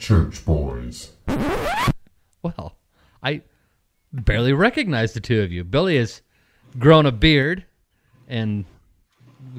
church boys. Well, I barely recognize the two of you. Billy has grown a beard and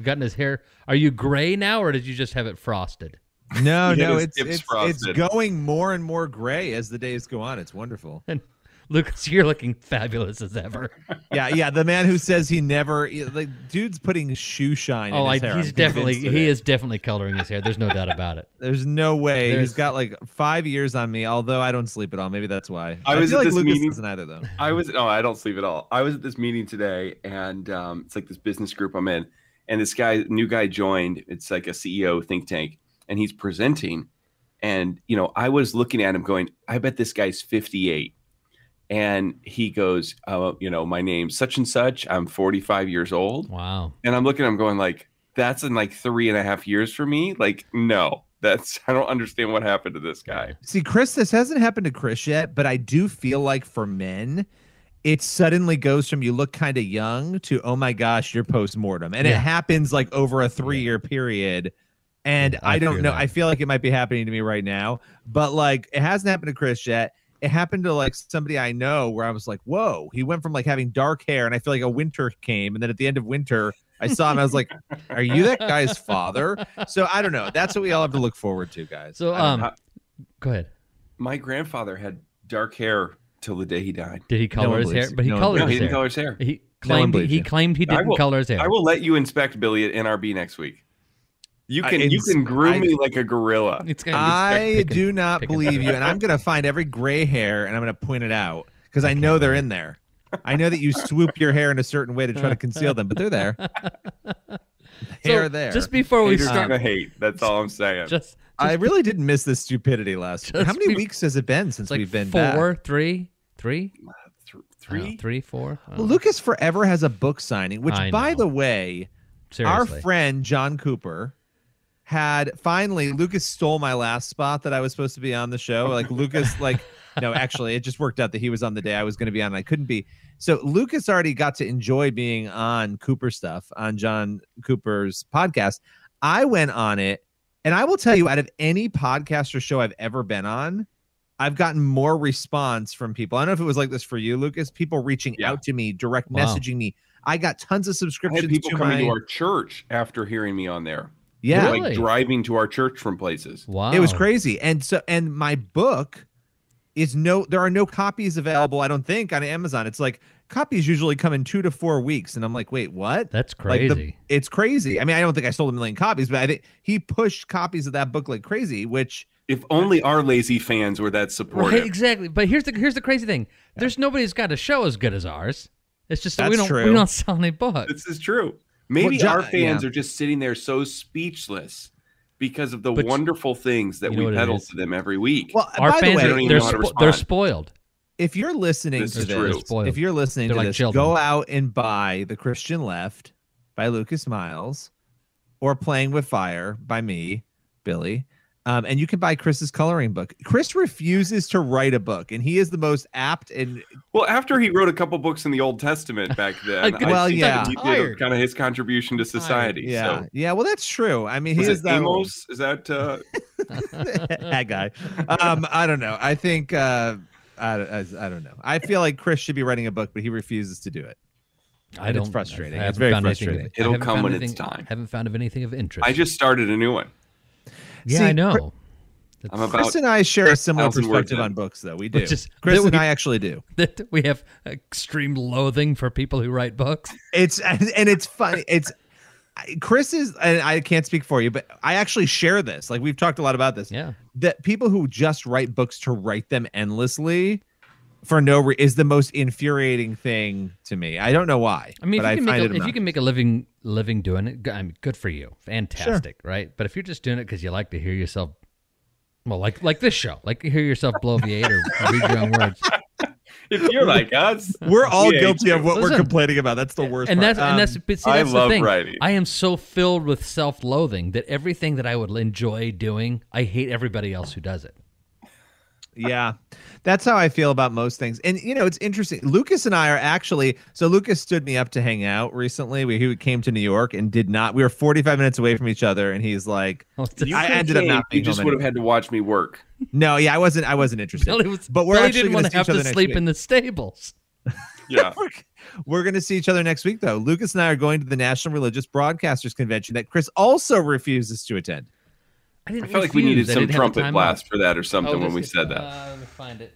gotten his hair. Are you gray now, or did you just have it frosted? No, no, it's it's, it's going more and more gray as the days go on. It's wonderful. And Lucas, you're looking fabulous as ever. Yeah, yeah. The man who says he never like dude's putting shoe shine. Oh, in I, hair. he's I'm definitely he is definitely coloring his hair. There's no doubt about it. There's no way There's- he's got like five years on me. Although I don't sleep at all. Maybe that's why. I was feel at like this Lucas meeting- doesn't either though. I was no, I don't sleep at all. I was at this meeting today, and um, it's like this business group I'm in, and this guy, new guy, joined. It's like a CEO think tank, and he's presenting, and you know, I was looking at him, going, I bet this guy's 58, and he goes, uh, you know, my name's such and such. I'm 45 years old, Wow. and I'm looking at him, going like, that's in like three and a half years for me. Like, no, that's I don't understand what happened to this guy. See, Chris, this hasn't happened to Chris yet, but I do feel like for men, it suddenly goes from you look kind of young to oh my gosh, you're post mortem, and Yeah. it happens like over a three year period. And I I don't know. that. I feel like it might be happening to me right now, but like it hasn't happened to Chris yet. It happened to like somebody I know where I was like, whoa, he went from like having dark hair, and I feel like a winter came, and then at the end of winter, I saw him. I was like, are you that guy's father? So I don't know. That's what we all have to look forward to, guys. So um, know. go ahead. My grandfather had dark hair till the day he died. Did he color one his hair? But he No colored No, he his didn't hair. color his hair. He one claimed he, he claimed he didn't will- color his hair. I will let you inspect Billy at NRB next week. You I- can you can groom I- me like a gorilla. It's gonna be I picking- do not believe you, and I'm gonna find every gray hair and I'm gonna point it out because I know they're in there. I know that you swoop your hair in a certain way to try to conceal them, but they're there. They're there. Just before we Haters start, gonna hate. That's all I'm saying. just I really didn't miss this stupidity last week. How many be- weeks has it been since like we've been four, back? three, three, Th- three. three, four. I Well. Lucas forever has a book signing, which, by the way, Seriously. our friend John Cooper had finally Lucas stole my last spot that I was supposed to be on the show. Like Lucas, like no, actually, it just worked out that he was on the day I was going to be on. And I couldn't be. So Lucas already got to enjoy being on Cooper stuff on John Cooper's podcast. I went on it, and I will tell you, out of any podcast or show I've ever been on. I've gotten more response from people. I don't know if it was like this for you, Lucas. People reaching Yeah. out to me, direct Wow. messaging me. I got tons of subscriptions had people to coming my to our church after hearing me on there. Yeah. Really? Like driving to our church from places. wow, It was crazy. And so and my book is no there are no copies available, I don't think, on Amazon. It's like copies usually come in two to four weeks. And I'm like, wait, what? That's crazy. Like the- crazy. it's crazy. I mean, I don't think I sold a million copies, but I think he pushed copies of that book like crazy, which If only our lazy fans were that supportive. Right, exactly. But here's the here's the crazy thing. There's nobody who's got a show as good as ours. It's just that we don't we don't sell any books. This is true. Maybe John- our fans yeah. are just sitting there so speechless because of the But- wonderful things that You know we peddle to them every week. well, Our by fans the don't are way, even they're, to spo- they're spoiled. if you're listening This to this, spoiled. if you're listening They're to like this, children. go out and buy The Christian Left by Lucas Miles or Playing with Fire by me, Billy. Um, and you can buy Chris's coloring book. Chris refuses to write a book, and he is the most apt and Well, after he wrote a couple books in the Old Testament back then, Like, well, think yeah. he did kind of his contribution to society. yeah, So. yeah. Well, that's true. I mean, he Was is it that Amos? Is that uh, that guy. Um, I don't know. I think uh, I, I, I don't know. I feel like Chris should be writing a book, but he refuses to do it. I And don't. it's frustrating. I It's very found of- frustrating. I It'll come found when it's anything- time. Haven't found of anything of interest. I just started a new one. Yeah, See, I know. Chris- That's- I'm about Chris and I share a similar perspective on books, though. We do. Is- Chris that and I actually do. that we have extreme loathing for people who write books. It's and, and it's funny. It's Chris is, and I can't speak for you, but I actually share this. Like we've talked a lot about this. Yeah. That people who just write books to write them endlessly for no re- is the most infuriating thing to me. I don't know why. I mean, if but you can find make it a, if you can make a living living doing it, g- I mean, good for you, fantastic, right? But if you're just doing it because you like to hear yourself, well, like like this show, like to hear yourself blow bloviate or read your own words, If you're like us, We're all we guilty of what we're complaining about. That's the worst. and part. that's and that's Um, but see, I that's the love thing. writing. I am so filled with self-loathing that everything that I would enjoy doing, I hate everybody else who does it. Yeah that's how i feel about most things and you know it's interesting lucas and i are actually so lucas stood me up to hang out recently we he came to new york and did not we were 45 minutes away from each other and he's like You I could've ended up came, not You just would have had to watch me work. no yeah i wasn't i wasn't interested Billy, was, but we're Billy actually didn't want to have to sleep week. in the stables. Yeah. we're, we're going to see each other next week though lucas and i are going to the national religious broadcasters convention that chris also refuses to attend I, I didn't felt like we needed some didn't have the trumpet blast for that or something Oh, when just- we said that. Uh, let me find it.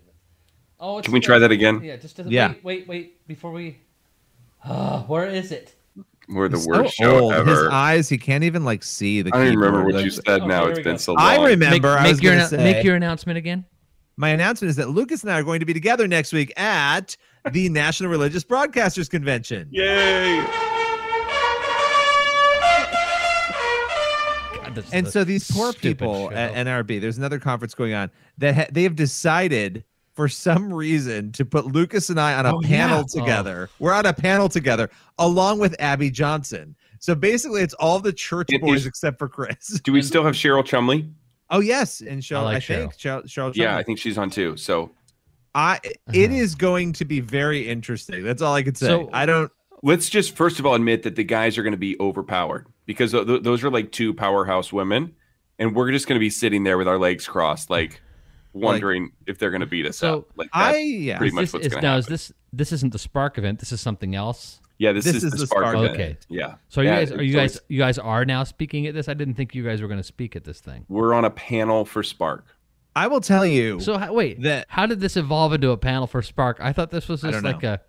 Oh, Can we try that again? Yeah, just doesn't. Yeah. Wait, wait, wait. Before we. Uh, where is it? We're the He's worst so show old. His eyes, he can't even like see the. Camera. I don't even remember what you said Oh, now. it's been go. so long. I remember. Make, I make was your gonna say, make your announcement again. my announcement is that Lucas and I are going to be together next week at the National Religious Broadcasters Convention. Yay! God, this is And the so these poor people show. at NRB, there's another conference going on that ha- they have decided for some reason to put Lucas and I on a Oh, panel yeah. together. We're on a panel together along with Abby Johnson. So basically, it's all the church It boys is- except for Chris. Do we still have Cheryl Chumley? Oh yes, and Cheryl, I, like think Cheryl. Cheryl Yeah, I think she's on too. So I it Uh-huh. is going to be very interesting. That's all I could say. So- I don't. Let's just first of all admit that the guys are going to be overpowered because th- th- those are like two powerhouse women, and we're just going to be sitting there with our legs crossed, like wondering if they're going to beat us So, up. Like I yeah. pretty much this, what's is, going now to is this this isn't the Spark event? This is something else. yeah, this, this is, is the the spark. Spark event. Okay. Yeah. So are you Yeah, guys are you guys you guys are now speaking at this? I didn't think you guys were going to speak at this thing. We're on a panel for Spark. I will tell you. So wait, That- how did this evolve into a panel for Spark? I thought this was just don't like a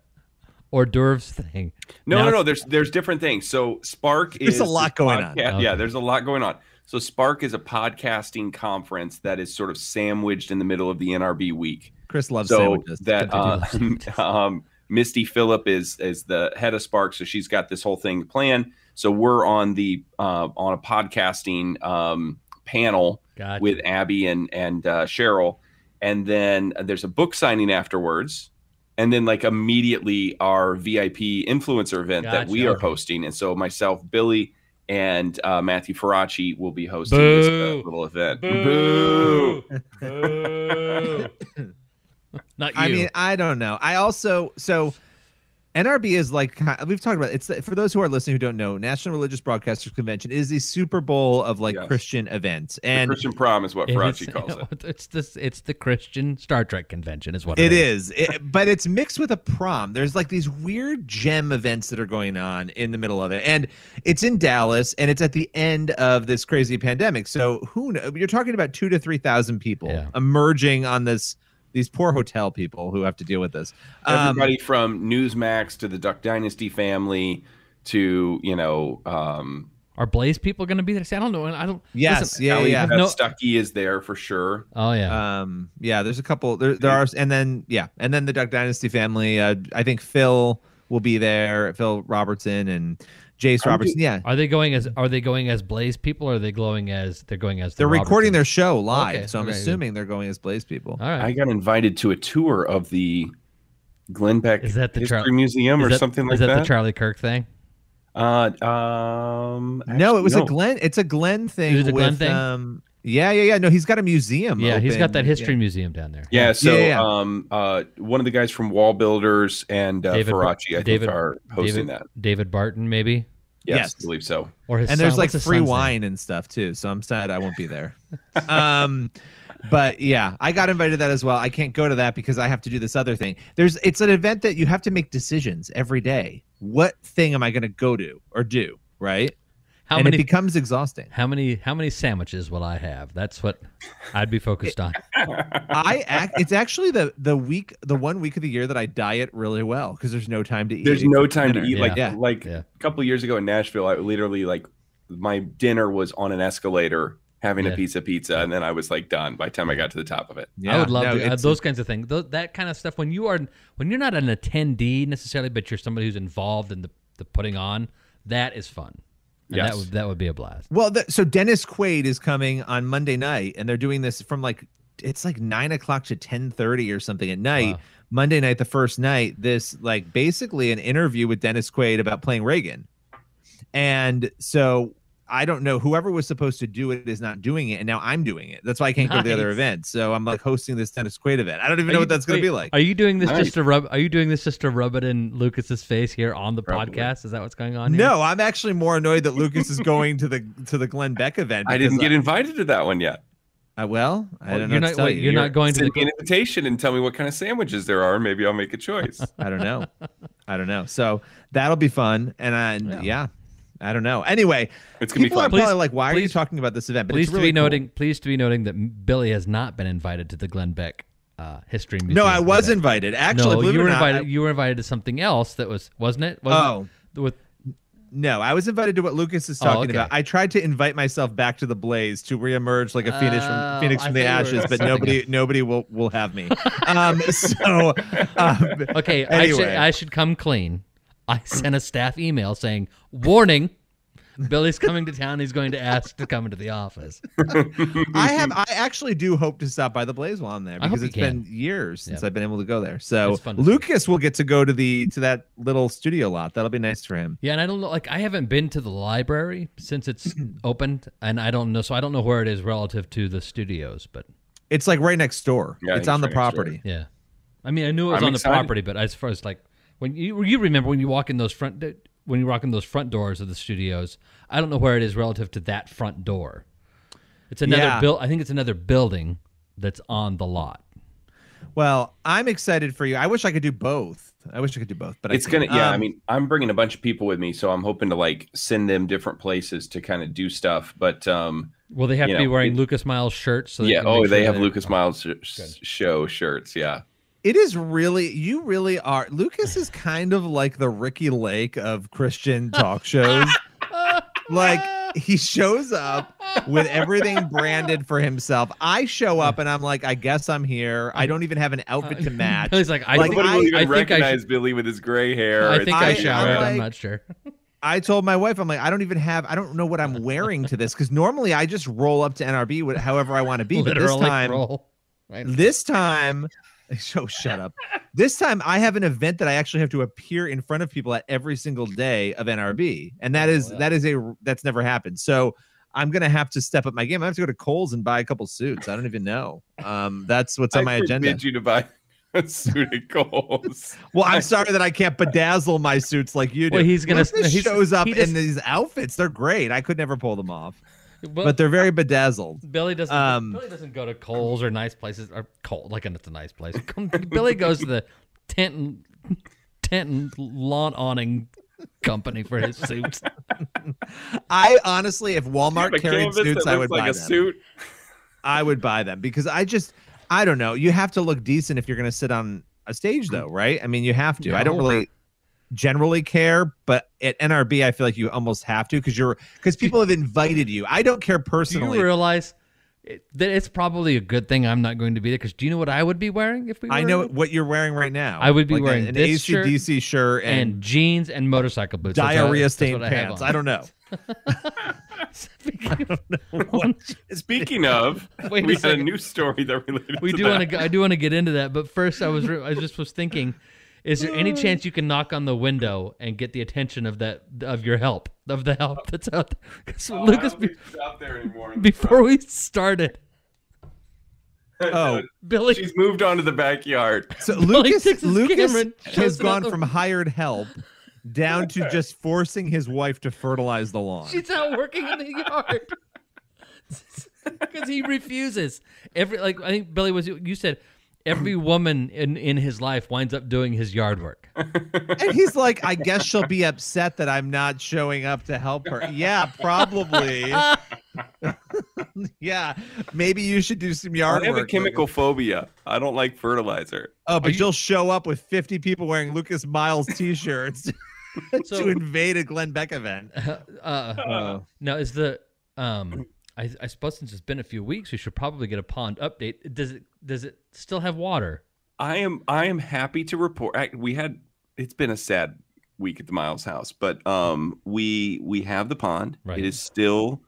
hors d'oeuvres thing. No, Now no, no. There's there's different things. So Spark There's is a lot this going on. Yeah, Okay. there's a lot going on. So Spark is a podcasting conference that is sort of sandwiched in the middle of the NRB week. Chris loves so sandwiches. that Good to do uh, um, Misty Phillip is is the head of Spark, so she's got this whole thing planned. So we're on the uh, on a podcasting um, panel Gotcha. with Abby and and uh, Cheryl, and then there's a book signing afterwards, and then like immediately our VIP influencer event that we are hosting, and so myself, Billy. And uh, Matthew Faraci will be hosting this uh, little event. Boo. Boo. Not you. I mean, I don't know. I also so NRB is like we've talked about. It's for those who are listening who don't know. National Religious Broadcasters Convention is the Super Bowl of like Yes. Christian events, The and Christian prom is what It calls it. It's this. It's the Christian Star Trek convention, is what It is, It- but it's mixed with a prom. There's like these weird gem events that are going on in the middle of it, and it's in Dallas, and it's at the end of this crazy pandemic. So who know? You're talking about two to three thousand people Yeah. emerging on this. These poor hotel people who have to deal with this. Um, Everybody from Newsmax to the Duck Dynasty family to you know um, Are Blaze people going to be there? See, I don't know. I don't. Yes, listen, yeah, Allie yeah. No- Stuckey is there for sure. Oh yeah. um yeah there's a couple there, there are and then yeah and then the duck dynasty family uh i think phil will be there phil robertson and jace I'm robertson yeah are they going as Are they going as Blaze people? or Are they glowing as They're going as. The they're recording their show live Okay, so i'm okay. assuming they're going as blaze people All right. I got invited to a tour of the Glenn Beck Is that the History Char- Museum or that- something like is that, that? the Charlie Kirk thing? uh, um, no it was actually, a glenn it's a glenn thing It was a Glenn with, thing? um yeah yeah yeah no he's got a museum Yeah, he's got that history Yeah. museum down there. Yeah, so Yeah, yeah. um, uh, one of the guys from Wall Builders and uh, David- Faraci, I David- think, are hosting David, that. David Barton, maybe, Yes, Yes. I believe so. or his and there's like free son's name? wine and stuff too so i'm sad i won't be there um but yeah i got invited to that as well i can't go to that because i have to do this other thing there's it's an event that you have to make decisions every day what thing am i going to go to or do right How and many? it becomes exhausting how many? How many sandwiches will I have? That's what I'd be focused on. i act it's actually the the week the one week of the year that i diet really well because there's no time to eat There's no time to eat. Like Yeah. like Yeah. a couple years ago in Nashville, I literally like my dinner was on an escalator having Yeah. a pizza pizza, and then I was like done by the time I got to the top of it. yeah, I would love no, to, uh, those kinds of things. Those, that kind of stuff. When you are when you're not an attendee necessarily, but you're somebody who's involved in the, the putting on, that is fun. And Yes. that would that would be a blast. Well, the, so Dennis Quaid is coming on Monday night, and they're doing this from like it's like nine o'clock to ten thirty or something at night. Wow. Monday night, the first night, this like basically an interview with Dennis Quaid about playing Reagan, and so I don't know. Whoever was supposed to do it is not doing it, and now I'm doing it. That's why I can't go to the other event. So I'm like hosting this Dennis Quaid event. I don't even Are know you- what that's going to be like. Are you doing this Nice. just to rub? Are you doing this just to rub it in Lucas's face here on the Probably. podcast? Is that what's going on? Here? No, I'm actually more annoyed that Lucas is going to the to the Glenn Beck event. I didn't because get invited to that one yet. I, well, I Well, don't you're know. what not- to tell wait, you. you're not going to Send the me an invitation and tell me what kind of sandwiches there are. Maybe I'll make a choice. I don't know. I don't know. So that'll be fun, and I, Yeah. yeah. I don't know. Anyway, It's gonna be people are fun. probably like, "Why are you talking about this event?" But Pleased it's really to be cool. noting. Pleased to be noting that Billy has not been invited to the Glenn Beck uh, History Museum. No, I was event. invited. Actually, no, you were or not, invited. you were invited to something else that was wasn't it? Wasn't Oh it? with no, I was invited to what Lucas is Oh, talking okay. about. I tried to invite myself back to the Blaze to reemerge like a phoenix Oh, from Phoenix I from the thought you were ashes, but something nobody nobody will will have me. Um, so um, okay. I should I should come clean. I sent a staff email saying, "Warning." Billy's coming to town. He's going to ask to come into the office. I have I actually do hope to stop by the Blaze while I'm there because you it's been years since Yeah. I've been able to go there. So It's fun to see. Lucas will get to go to the to that little studio lot. That'll be nice for him. Yeah, and I don't know. Like, I haven't been to the library since it's opened, and I don't know. So I don't know where it is relative to the studios. But It's like right next door. Yeah, it's I on the think it's right next door. property. yeah, I mean, I knew it was I'm on excited. the property, but as far as like when you you remember when you walk in those front when you walk in those front doors of the studios, I don't know where it is relative to that front door. It's another Yeah. build. I think it's another building that's on the lot. Well, I'm excited for you. I wish I could do both. I wish I could do both, but it's I gonna can't. yeah i Um, mean i'm bringing a bunch of people with me so i'm hoping to like send them different places to kind of do stuff but um Will they have You to be wearing it- Lucas Miles shirts? So yeah oh make they sure have they're- lucas miles sh- show shirts yeah it is really you really are. Lucas is kind of like the Ricki Lake of Christian talk shows. like he shows up with everything branded for himself. I show up and I'm like, I guess I'm here. I don't even have an outfit to match. Billy's like, I Like, think, nobody I- will even I think I recognize should- billy with his gray hair I It's think I- I I'm showered. I'm not sure. I told my wife, I'm like, I don't even have, I don't know what I'm wearing to this because normally I just roll up to NRB with however I want to be. But this time, roll. Right. this time, so shut up. This time I have an event that I actually have to appear in front of people at every single day of NRB, and that is Oh, yeah. that is a that's never happened. So I'm gonna have to step up my game. I have to go to Kohl's and buy a couple suits. I don't even know. Um, that's what's on I my agenda. forbid you to buy a suit at Kohl's. Well, I'm sorry that I can't bedazzle my suits like you do. Well, he's gonna- Lucas he's- shows up he just- in these outfits. They're great. I could never pull them off, Well, but they're very bedazzled. Billy doesn't. um, Billy doesn't go to Kohl's or nice places or Kohl. Like it's a nice place. Billy goes to the tent and tent and lawn awning company for his suits. I honestly, if Walmart A carried suits, I would like buy a them. suit I would buy them because I just I don't know. You have to look decent if you're going to sit on a stage though, right? I mean, you have to. I don't No. really generally care, but at NRB I feel like you almost have to cuz you're cuz people have invited you. I don't care personally. Do personally. you realize it, that it's probably a good thing I'm not going to be there? Because do you know what I would be wearing if we? I know there? what you're wearing right now. I would be Like wearing an this shirt ACDC shirt and, and jeans and motorcycle boots. Diarrhea stained what I pants. I don't know. speaking of Wait a we had a second. new story that related we to do want to. I do want to get into that, but first, I was re- I just was thinking, is there any mm. chance you can knock on the window and get the attention of that of your help of the help that's out there? 'Cause Oh, Lucas, be, out there anymore in the before we started. Oh, Billy, she's moved on to the backyard So Billy Lucas Lucas camera has gone the- from hired help down to just forcing his wife to fertilize the lawn. she's out working in the yard because he refuses. Every like I think Billy was you said. Every woman in, in his life winds up doing his yard work. And he's like, I guess she'll be upset that I'm not showing up to help her. Yeah, probably. yeah, maybe you should do some yard work. I yard have a work. chemical phobia. I don't like fertilizer. Oh, but you- you'll show up with 50 people wearing Lucas Miles t-shirts So- to invade a Glenn Beck event. Uh, Oh. now is the um I, I suppose since it's been a few weeks, we should probably get a pond update. Does it does it still have water? I am I am happy to report. I, we had it's been a sad week at the Miles house, but um we we have the pond. Right. It is still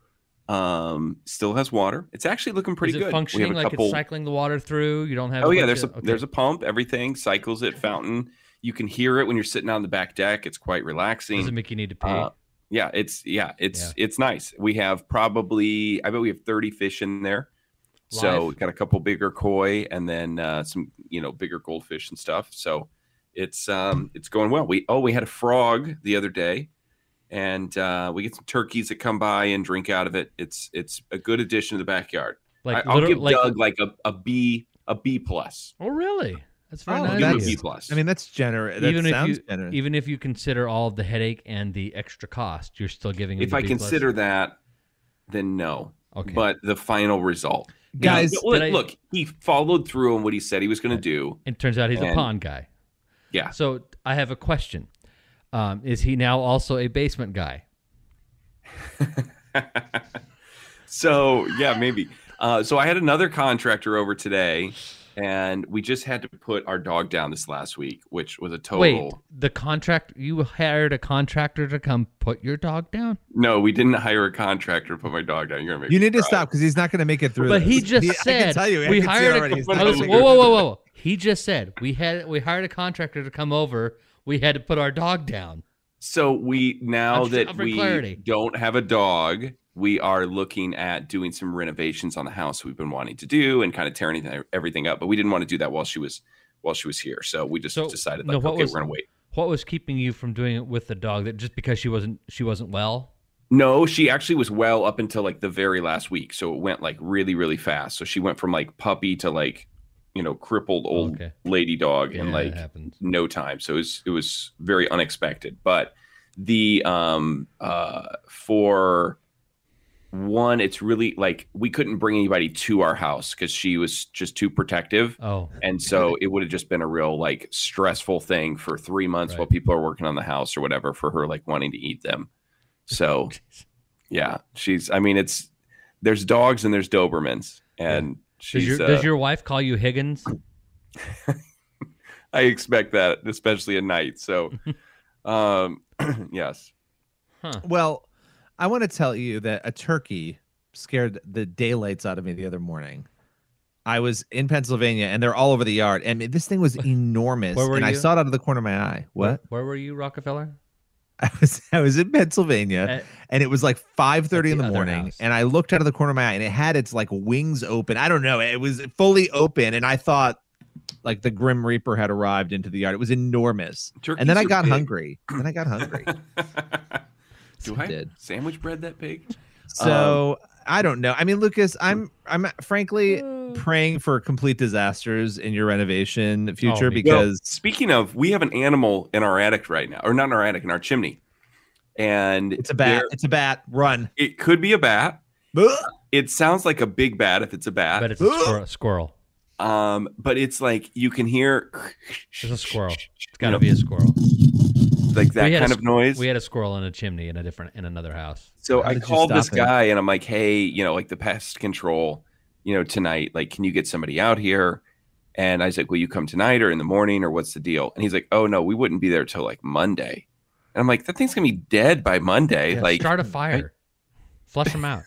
um still has water. It's actually looking pretty is it good. We have functioning a like couple- it's cycling the water through? You don't have. Oh yeah, there's a okay. there's a pump. Everything cycles it. Fountain. You can hear it when you're sitting on the back deck. It's quite relaxing. Does it make you need to pee? Uh, yeah, it's yeah, it's it's nice. We have probably I bet we have 30 fish in there. So we got a couple bigger koi and then uh, some you know bigger goldfish and stuff. So it's um it's going well. We oh we had a frog the other day, and uh, we get some turkeys that come by and drink out of it. It's it's a good addition to the backyard. Like, I, will give like Doug like a, a B a B plus. oh, really? That's very Oh, nice. I'll give him a B plus. I mean, that's generous. That Even if you generous. even if you consider all of the headache and the extra cost, you're still giving. him if the I B plus? consider that, then no. Okay. But the final result, Guys, Now, look, I- look, he followed through on what he said he was going to do. it turns out he's a and- pond guy. Yeah. So I have a question. Um, is he now also a basement guy? So yeah, maybe. Uh, so I had another contractor over today, and we just had to put our dog down this last week, which was a total. Wait, the contract you hired a contractor to come put your dog down? No, we didn't hire a contractor to put my dog down. You're gonna make you me need to stop because he's not going to make it through. But he just I said can tell you, I we can hired already a he's was- gonna whoa whoa whoa whoa. He just said we had we hired a contractor to come over. We had to put our dog down. So we now I'm that we clarity. don't have a dog, we are looking at doing some renovations on the house we've been wanting to do and kind of tearing everything up. But we didn't want to do that while she was while she was here. So we just So, decided no, like, what okay, was- we're gonna wait. What was keeping you from doing it with the dog? That just because she wasn't she wasn't well? No, she actually was well up until like the very last week. So it went like really, really fast. So she went from like puppy to like, you know, crippled old Okay. lady dog in like no time. So it was it was very unexpected. But the um uh for one, it's really like we couldn't bring anybody to our house because she was just too protective. Oh, And so it would have just been a real like stressful thing for three months Right. while people are working on the house or whatever for her like wanting to eat them. So yeah, she's I mean it's there's dogs and there's Dobermans and does she's your uh, does your wife call you Higgins? I expect that especially at night. So um yes. Huh. Well, I want to tell you that a turkey scared the daylights out of me the other morning. I was in Pennsylvania and they're all over the yard, and this thing was enormous. Where were and I saw it out of the corner of my eye. What? Where, where were you, Rockefeller? I was I was in Pennsylvania At- and it was like 5:30 in the the morning house. and I looked out of the corner of my eye and it had its like wings open. I don't know. It was fully open and I thought like the Grim Reaper had arrived into the yard. It was enormous. Turkeys and then I got big. hungry. Then I got hungry. Do I I did. sandwich bread that big? So I don't know. I mean, Lucas, I'm I'm frankly praying for complete disasters in your renovation future me too. because Speaking of, we have an animal in our attic right now, or not in our attic, in our chimney, and it's a bat. It's a bat. Run. It could be a bat. It sounds like a big bat if it's a bat. But it's a squirrel. squirrel. um, but it's like you can hear It's a squirrel. It's got to know, be a squirrel. Like that had a kind of noise. We had a squirrel in a chimney in a different in another house. So How I called this it? guy and I'm like, hey, you know, like the pest control, you know, tonight, like, can you get somebody out here? And I was like, will you come tonight or in the morning or what's the deal? And he's like, oh no, we wouldn't be there till like Monday. And I'm like, that thing's gonna be dead by Monday. Yeah, like, start a fire. Flush them out.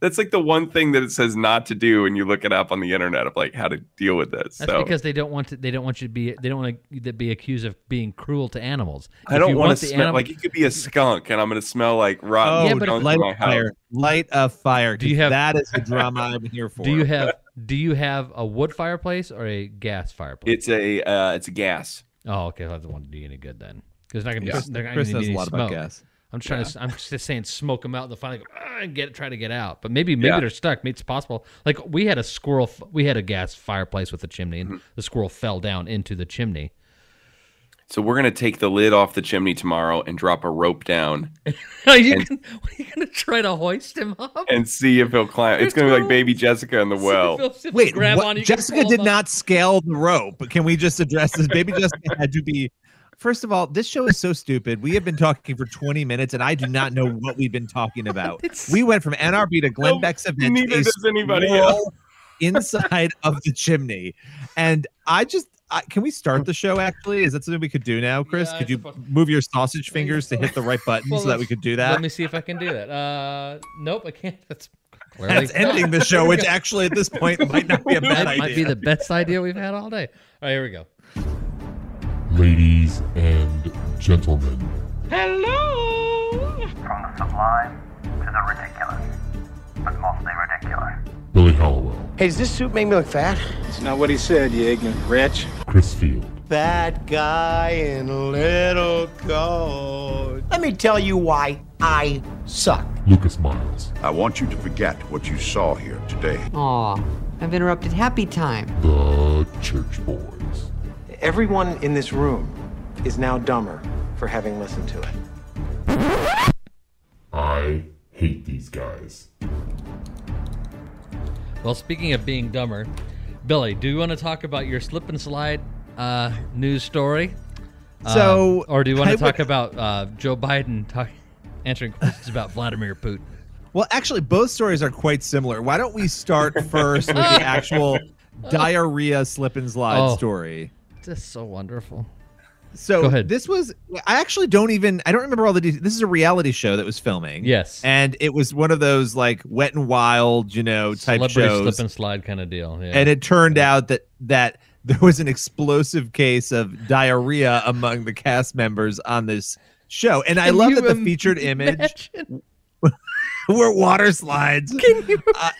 That's like the one thing that it says not to do when you look it up on the internet of like how to deal with this. That's so because they don't want to. They don't want you to be. They don't want to be accused of being cruel to animals. I If don't you want to the smell animal- like it could be a skunk and I'm gonna smell like rotten Oh, Yeah, but light in my a fire. Light a fire. Do you have- that is the drama I'm here for. Do you have Do you have a wood fireplace or a gas fireplace? It's a uh, it's a gas. oh, okay. That doesn't want to do you any good then, because not gonna be. Yeah. They're Chris gonna knows need a any lot smoke. about gas. I'm just trying to. I'm just saying, smoke them out, and they'll finally go "Ah," and get try to get out. But maybe maybe Yeah. they're stuck. Maybe it's possible. Like we had a squirrel. We had a gas fireplace with a chimney, Mm-hmm. and the squirrel fell down into the chimney. So we're gonna take the lid off the chimney tomorrow and drop a rope down are you And- gonna, are you gonna try to hoist him up? and see if he'll climb. It's gonna be like baby Jessica in the well. See if he'll Wait, what- on, you can Jessica did up. not scale the rope. Can we just address this? Baby Jessica had to be. First of all, this show is so stupid. We have been talking for 20 minutes, and I do not know what we've been talking about. We went from NRB to Glenn No, Beck's event. neither does anybody else. inside of the chimney, and I just. I, can we start the show? Actually, is that something we could do now, Chris? Yeah, could you move your sausage fingers to hit the right button Well, so that we could do that? Let me see if I can do that. Uh, nope, I can't. That's clearly That's ending the show, which actually at this point might not be a bad idea. might be the best idea we've had all day. All right, here we go. Ladies and gentlemen, Hello. From the sublime to the ridiculous, but mostly ridiculous. Billy Hallowell. Hey, does this suit make me look fat? It's not what he said, you ignorant wretch. Chris Field, Bad guy in a little coat. Let me tell you why I suck. Lucas Miles, I want you to forget what you saw here today. Aw, I've interrupted happy time. The Church Boys, Everyone in this room is now dumber for having listened to it. I hate these guys. Well, speaking of being dumber, Billy, do you want to talk about your slip and slide uh, news story? So, Uh, or do you want I to talk would- about uh, Joe Biden talk, answering questions about Vladimir Putin? Well, actually, both stories are quite similar. Why don't we start first with the actual diarrhea slip and slide Oh. story? Just so wonderful. So this was I actually don't even I don't remember all the details. This is a reality show that was filming. Yes. And it was one of those like wet and wild, you know, type Celebrity shows. slip and slide kind of deal. Yeah. and it turned out that that there was an explosive case of diarrhea among the cast members on this show. And I love that the featured image imagine? were water slides. Can you? Uh,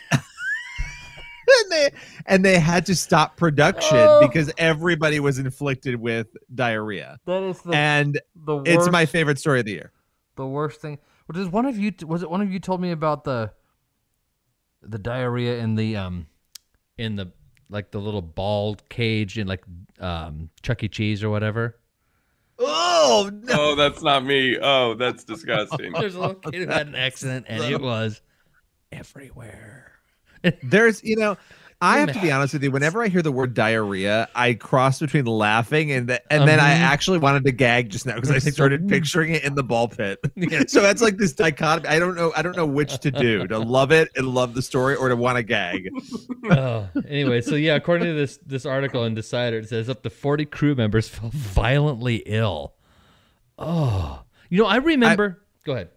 and they and they had to stop production Oh. because everybody was inflicted with diarrhea. That is the And the worst. it's my favorite story of the year. the worst thing. Which is one of you? Was it one of you told me about the the diarrhea in the um in the like the little ball cage in like um Chuck E. Cheese or whatever? Oh no. Oh, that's not me. Oh, that's disgusting. There's a little kid who had an accident and it was everywhere. There's, you know, I have to be honest with you. Whenever I hear the word diarrhea, I cross between laughing and the, and then I Mhm. actually wanted to gag just now because I started picturing it in the ball pit. Yeah. So that's like this dichotomy. I don't know. I don't know which to do: to love it and love the story, or to want to gag. oh, anyway, so yeah, according to this this article in Decider, it says up to 40 crew members fell violently ill. Oh, you know, I remember. go ahead.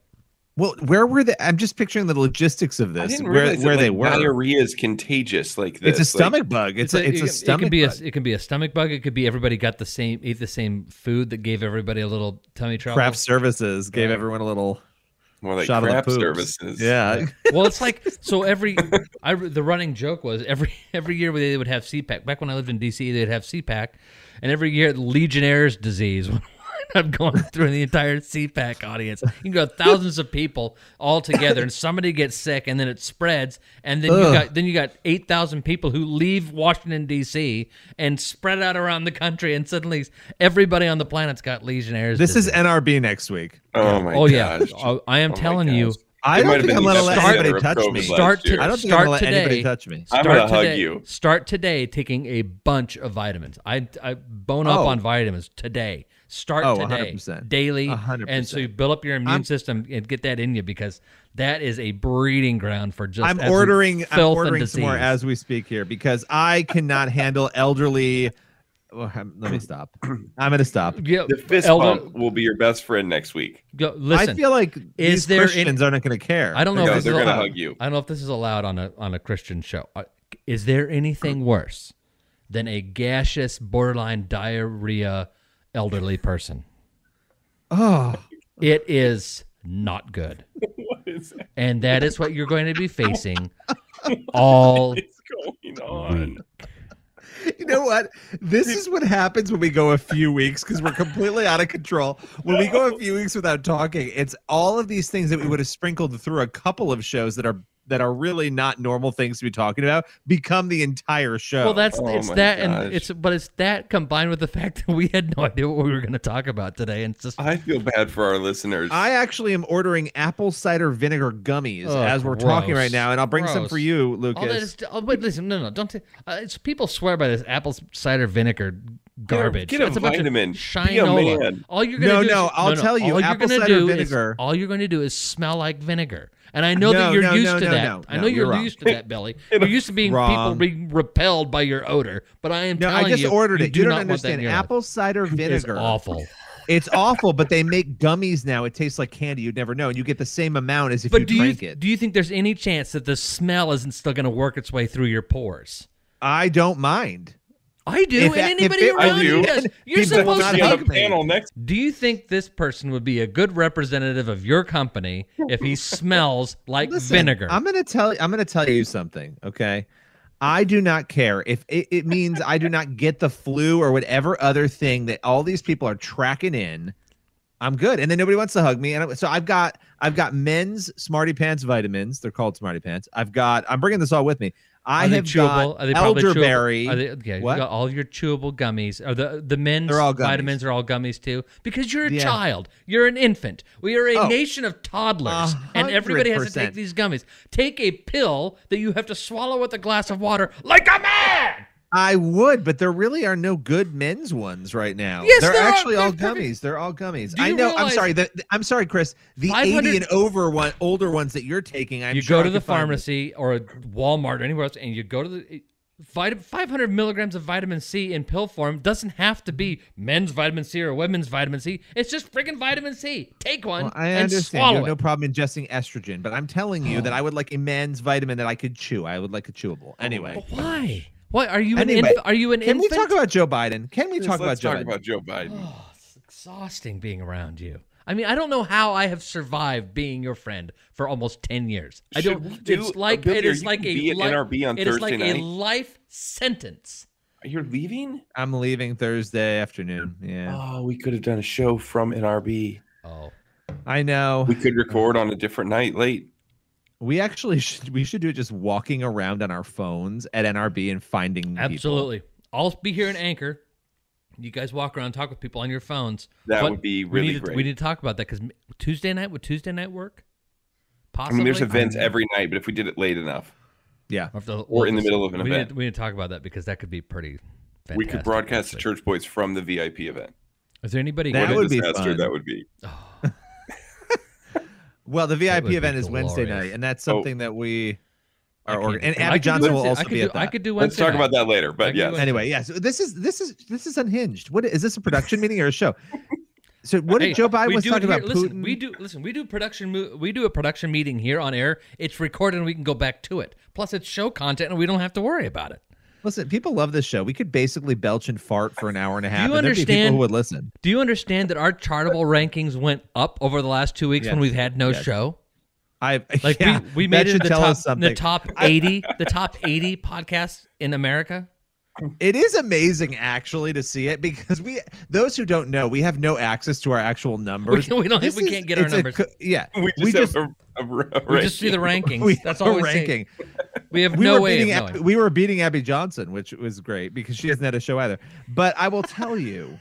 Well, where were they? I'm just picturing the logistics of I this. didn't Where where that, they like, were. Diarrhea is contagious like this. It's a Like, stomach bug. It's, a, it's a it, stomach It can be bug. a it can be a stomach bug. It could be everybody got the same ate the same food that gave everybody a little tummy trouble. Craft services gave Right. everyone a little more like shot of the crap poops. services. Yeah. well, it's like so every I the running joke was every every year they would have CPAC. Back when I lived in DC, they'd have CPAC, and every year Legionnaire's disease would wind up going through the entire CPAC audience. You can go thousands of people all together, and somebody gets sick, and then it spreads, and then you got then you got eight thousand people who leave Washington D.C. and spread out around the country, and suddenly everybody on the planet's got Legionnaire's. This is. NRB next week. Oh my Oh yeah, gosh. Oh, I am Oh telling you. gosh. I It don't might have think been I'm gonna let anybody touch me. Start year. to I don't think I'm gonna let anybody touch me. I'm gonna hug you. Start today taking a bunch of vitamins. I I bone up Oh. on vitamins today. Start Oh, today, 100%. daily, 100%. and so you build up your immune I'm- system and get that in you because that is a breeding ground for just I'm absolute ordering. I'm filth and ordering some more as we speak here because I cannot handle elderly. Well, let me stop. I'm going to stop. Yeah, The fist elder- bump will be your best friend next week. go- listen, I feel like is these there Christians aren't going to care. I don't know No, if this they're is gonna allowed. hug you. I don't know if this is allowed on a on a Christian show. Uh, Is there anything worse than a gaseous, borderline diarrhea elderly person? Oh, It is not good. What is that? And that is what you're going to be facing all What's going on? you know what? This is what happens when we go a few weeks because we're completely out of control. When we go a few weeks without talking, it's all of these things that we would have sprinkled through a couple of shows that are that are really not normal things to be talking about become the entire show. Well, that's Oh it's that, gosh. and it's but it's that combined with the fact that we had no idea what we were going to talk about today, and it's just I feel bad for our listeners. I actually am ordering apple cider vinegar gummies Oh, as we're talking right now, and I'll bring some for you, all that Lucas. is. Oh, wait, listen, no, no, don't. T- uh, it's people swear by this apple cider vinegar garbage. get a It's bunch of vitamin. Be a shinola. man. All you're gonna No, do no, is, I'll tell you, all you're apple cider vinegar- Is, all you're going to do is smell like vinegar. And I know No, that you're no, used no, to that. I no, know you're you're, used to that, Billy. You're used to being people being repelled by your odor. But I am No, telling I just you, ordered you it. Do You don't not want that understand. Apple cider vinegar. It's awful. It's awful, but they make gummies now. It tastes like candy. You'd never know, and you get the same amount as if But you do you it. do you think there's any chance that the smell isn't still going to work its way through your pores? I don't mind. I do, If- and if anybody it- I around do. you does. You're He supposed to be on hug the me. panel next. Do you think this person would be a good representative of your company if he smells like Listen, vinegar? I'm gonna tell I'm gonna tell you something, okay? I do not care if it, it means I do not get the flu or whatever other thing that all these people are tracking in. I'm good, and then nobody wants to hug me, and I, so I've got I've got men's Smarty Pants vitamins. They're called Smarty Pants. I've got I'm bringing this all with me. I have chewable? got Are they elderberry. Are they, you What? got all your chewable gummies. Are the the men's They're all gummies. vitamins are all gummies too? Because you're a Yeah. child. You're an infant. We are a Oh. nation of toddlers, A and everybody has to take 100%. these gummies. Take a pill that you have to swallow with a glass of water, like a man. I would, but there really are no good men's ones right now. Yes, they're there are. actually all They're perfect. gummies. They're all gummies. I know. I'm sorry. The, the- I'm sorry, Chris. The 500 80 and over one, older ones that you're taking. I'm you sure go I to the could find them. pharmacy or a Walmart or anywhere else, and you go to the vit- 500 milligrams of vitamin C in pill form doesn't have to be men's vitamin C or women's vitamin C. It's just friggin' vitamin C. Take one Well, I and understand. You swallow have no problem ingesting estrogen, but I'm telling you that oh. I would like a man's vitamin that I could chew. I would like a chewable. Anyway, But why? Why are you Anyway, an inf- are you an can infant? we talk about Joe Biden? Can we talk about Joe talk Biden? about Joe Biden. Oh, it's exhausting being around you. I mean, I don't know how I have survived being your friend for almost ten years. I Should don't. do it's like a bit it here? is You like a be at NRB on it is like Thursday a life sentence. You're leaving? I'm leaving Thursday afternoon. Yeah, Oh, we could have done a show from NRB. Oh, I know. We could record on a different night late. We actually should. We should do it just walking around on our phones at NRB and finding people. absolutely. I'll be here in Anchor. You guys walk around, talk with people on your phones. That But would be we really need to, great. We need to talk about that because Tuesday night would Tuesday night work? I Possibly. mean, there's events every night, but if we did it late enough, Yeah. Or, the- or in the middle of an we event. Need, we need to talk about that because that could be pretty. Fantastic, we could broadcast the church boys from the VIP event. Is there anybody? That what would be fun. that would be. Well, the VIP event is Wednesday night, and that's Oh. something that we are. can't Org- do- and I Abby could do Johnson will also I could be do, at that. I could do Wednesday Let's talk night. about that later. I But could yes, do Anyway, yes, this is this is this is unhinged. What is this a production meeting or a show? So what did Hey, Joe Biden was do talking here- about? Listen, Putin. we do listen. We do production. We do a production meeting here on air. It's recorded, and we can go back to it. Plus, it's show content, and we don't have to worry about it. Listen, people love this show. We could basically belch and fart for an hour and a half. you and there'd be people who would listen? Do you understand that our Chartable rankings went up over the last two weeks when we've had no Yes. show? I Like yeah, we, we made it the top, the top eighty, the top eighty podcasts in America. It is amazing actually to see it because we those who don't know we have no access to our actual numbers. We don't- This we is- can't get our it's a numbers. co- yeah, we just have a, a, a We just see the rankings. we That's all we see. ranking. We have we no way beating of Ab- knowing. we were beating Abby Johnson, which was great because she hasn't had a show either. But I will tell you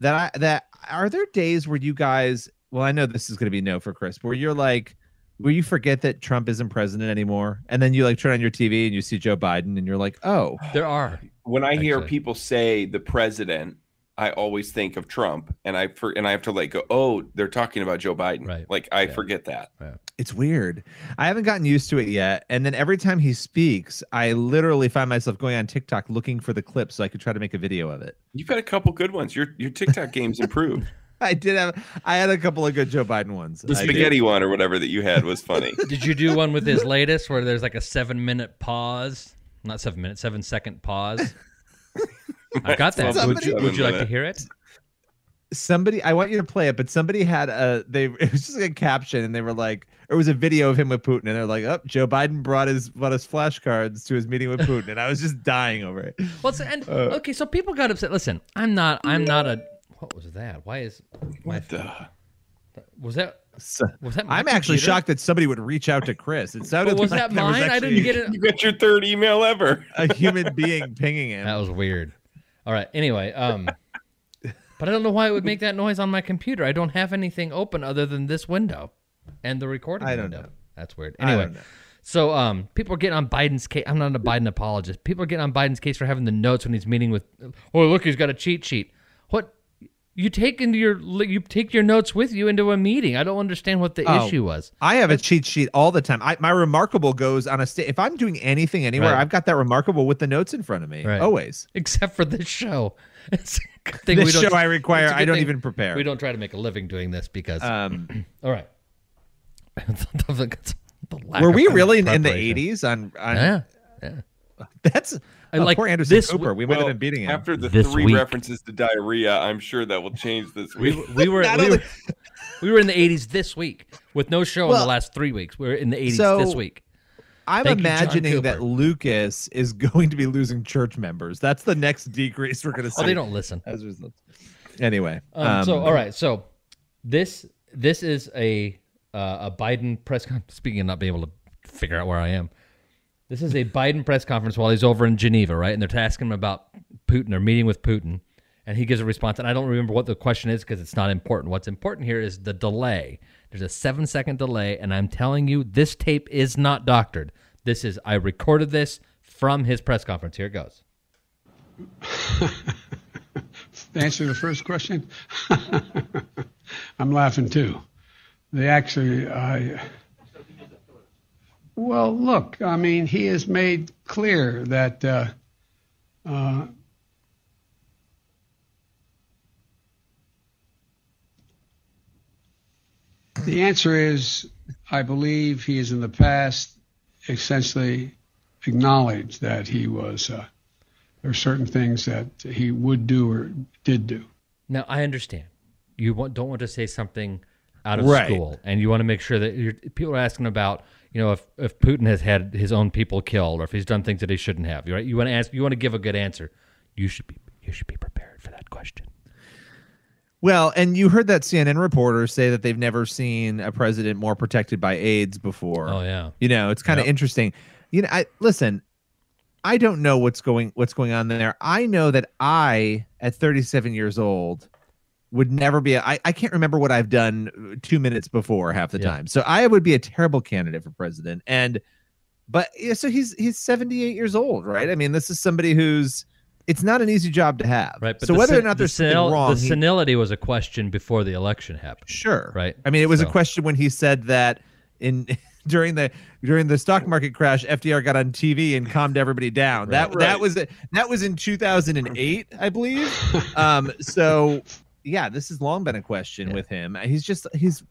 that I that are there days where you guys well, I know this is gonna be no for Chris, where you're like where you forget that Trump isn't president anymore, and then you like turn on your TV and you see Joe Biden, and you're like, oh, There are. when I hear people say the president, I always think of Trump, and I for, and I have to like go, oh, they're talking about Joe Biden. Right. Like I Yeah. forget that. It's weird. I haven't gotten used to it yet. And then every time he speaks, I literally find myself going on TikTok looking for the clip so I could try to make a video of it. You've had a couple good ones. Your your TikTok game's improved. I did have I had a couple of good Joe Biden ones. The I did. spaghetti one or whatever that you had was funny. Did you do one with his latest where there's like a seven minute pause? Not seven minutes, seven second pause. I got that. Somebody- Would you, would you like to hear it? Somebody I want you to play it, but somebody had a they it was just like a caption and they were like it was a video of him with Putin and they're like, Oh, Joe Biden brought his brought his flashcards to his meeting with Putin. And I was just dying over it. Well, so, and Uh, okay, so people got upset. Listen, I'm not. I'm not a. What was that? Why is my? What the? Was that? Was that? my I'm actually computer? shocked that somebody would reach out to Chris. It sounded But was like that there was mine? I didn't get it. You got your third email ever. a human being pinging him. That was weird. All right. Anyway, um, but I don't know why it would make that noise on my computer. I don't have anything open other than this window and the recording I don't window. know. That's weird. Anyway, so um, people are getting on Biden's case. I'm not a Biden apologist. People are getting on Biden's case for having the notes when he's meeting with. Oh, look, he's got a cheat sheet. You take into your you take your notes with you into a meeting. I don't understand what the Oh. issue was. I have a cheat sheet all the time. I, my remarkable goes on a state. If I'm doing anything anywhere, Right. I've got that remarkable with the notes in front of me. Right. Always. Except for this show. It's a good thing This we don't, show I require, it's a good I don't even prepare. We don't try to make a living doing this because. Um, all right. Were we really in, in the 80s on, on Yeah. Yeah. That's I Oh, like poor Anderson this. Cooper. We might Well, have been beating him. After the This three week. references to diarrhea, I'm sure that will change this We, week. we were we were, we were in the 80s this week with no show in the last three weeks. We are in the 80s so- this week. I'm Thank you, imagining that Lucas is going to be losing church members. That's the next decrease we're going to see. Oh, they don't listen. As a. Anyway, Um, so um, all right, so this this is a uh, a Biden press con- speaking of not being able to figure out where I am. This is a Biden press conference while he's over in Geneva, right? And they're asking him about Putin or meeting with Putin, and he gives a response. And I don't remember what the question is because it's not important. What's important here is the delay. There's a seven second delay, and I'm telling you, this tape is not doctored. This is I recorded this from his press conference. Here it goes. To answer the first question, I'm laughing too. They actually, I. Well, look, I mean, he has made clear that uh, uh, the answer is I believe he has in the past essentially acknowledged that he was. Uh, there are certain things that he would do or did do. Now I understand you don't want to say something out of Right. school, and you want to make sure that you're, people are asking about you know if, if Putin has had his own people killed or if he's done things that he shouldn't have. Right? You want to ask, you want to give a good answer. You should be you should be prepared for that question. Well, and you heard that CNN reporter say that they've never seen a president more protected by aides before. Oh yeah, You know, it's kind of Yep. interesting. You know, I listen. I don't know what's going what's going on there. I know that I, at 37 years old, would never be. I I can't remember what I've done two minutes before half the Yeah. time. So I would be a terrible candidate for president. And, but yeah, so he's he's 78 years old, right? I mean, this is somebody who's. It's not an easy job to have. right. But so whether sen- or not the there's something senil- wrong, the he- senility was a question before the election happened. Sure. Right. I mean, it was So- a question when he said that in during the during the stock market crash, FDR got on TV and calmed everybody down. That Right. that was that was in 2008, I believe. Um. So yeah, this has long been a question Yeah. with him. He's just he's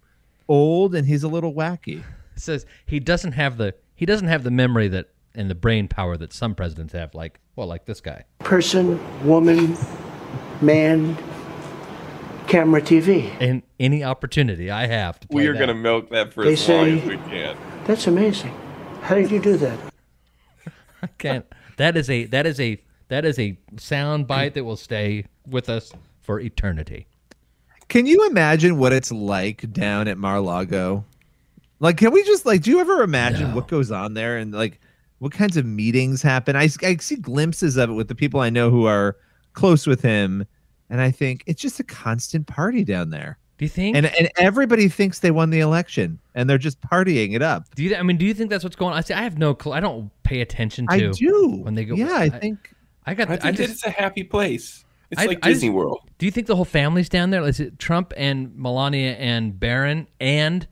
old and he's a little wacky. It says he doesn't have the he doesn't have the memory that and the brain power that some presidents have. Like well, like this guy. person, woman, man, camera, TV. And any opportunity I have to play We are that. going to milk that for They as long as we can. That's amazing. How did you do that? I can't. That is a that is a that is a sound bite that will stay with us for eternity. Can you imagine what it's like down at Mar-Lago? Like, can we just like? Do you ever imagine No. what goes on there and like what kinds of meetings happen? I, I see glimpses of it with the people I know who are close with him, and I think it's just a constant party down there. Do you think? And and everybody thinks they won the election, and they're just partying it up. do you? I mean, do you think that's what's going on? I see. I have no clue. I don't pay attention to. I do. when they go. Yeah, I think. I got. I I think just, it's a happy place. It's I- like I Disney World. Do you think the whole family's down there? Is it Trump and Melania and Barron and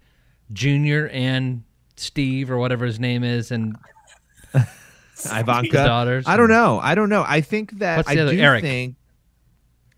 Junior and Steve or whatever his name is and Ivanka's daughters I don't know. I don't know. I think that What's I other- do Eric? think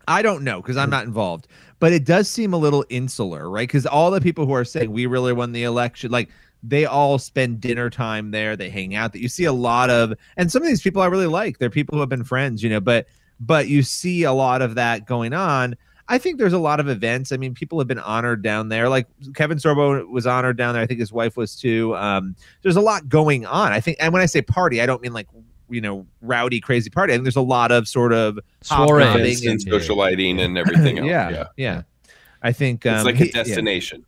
I don't know because I'm not involved, but it does seem a little insular, right? Because all the people who are saying we really won the election, like they all spend dinner time there, they hang out. That you see a lot of, and some of these people I really like. They're people who have been friends, you know. But but you see a lot of that going on. I think there's a lot of events. I mean, people have been honored down there. Like Kevin Sorbo was honored down there. I think his wife was too. Um, there's a lot going on. I think, and when I say party, I don't mean like you know rowdy, crazy party. I think there's a lot of sort of Soirees. hobnobbing and and- socialiting and everything else. yeah, yeah. yeah, I think um, It's like he- a yeah. destination.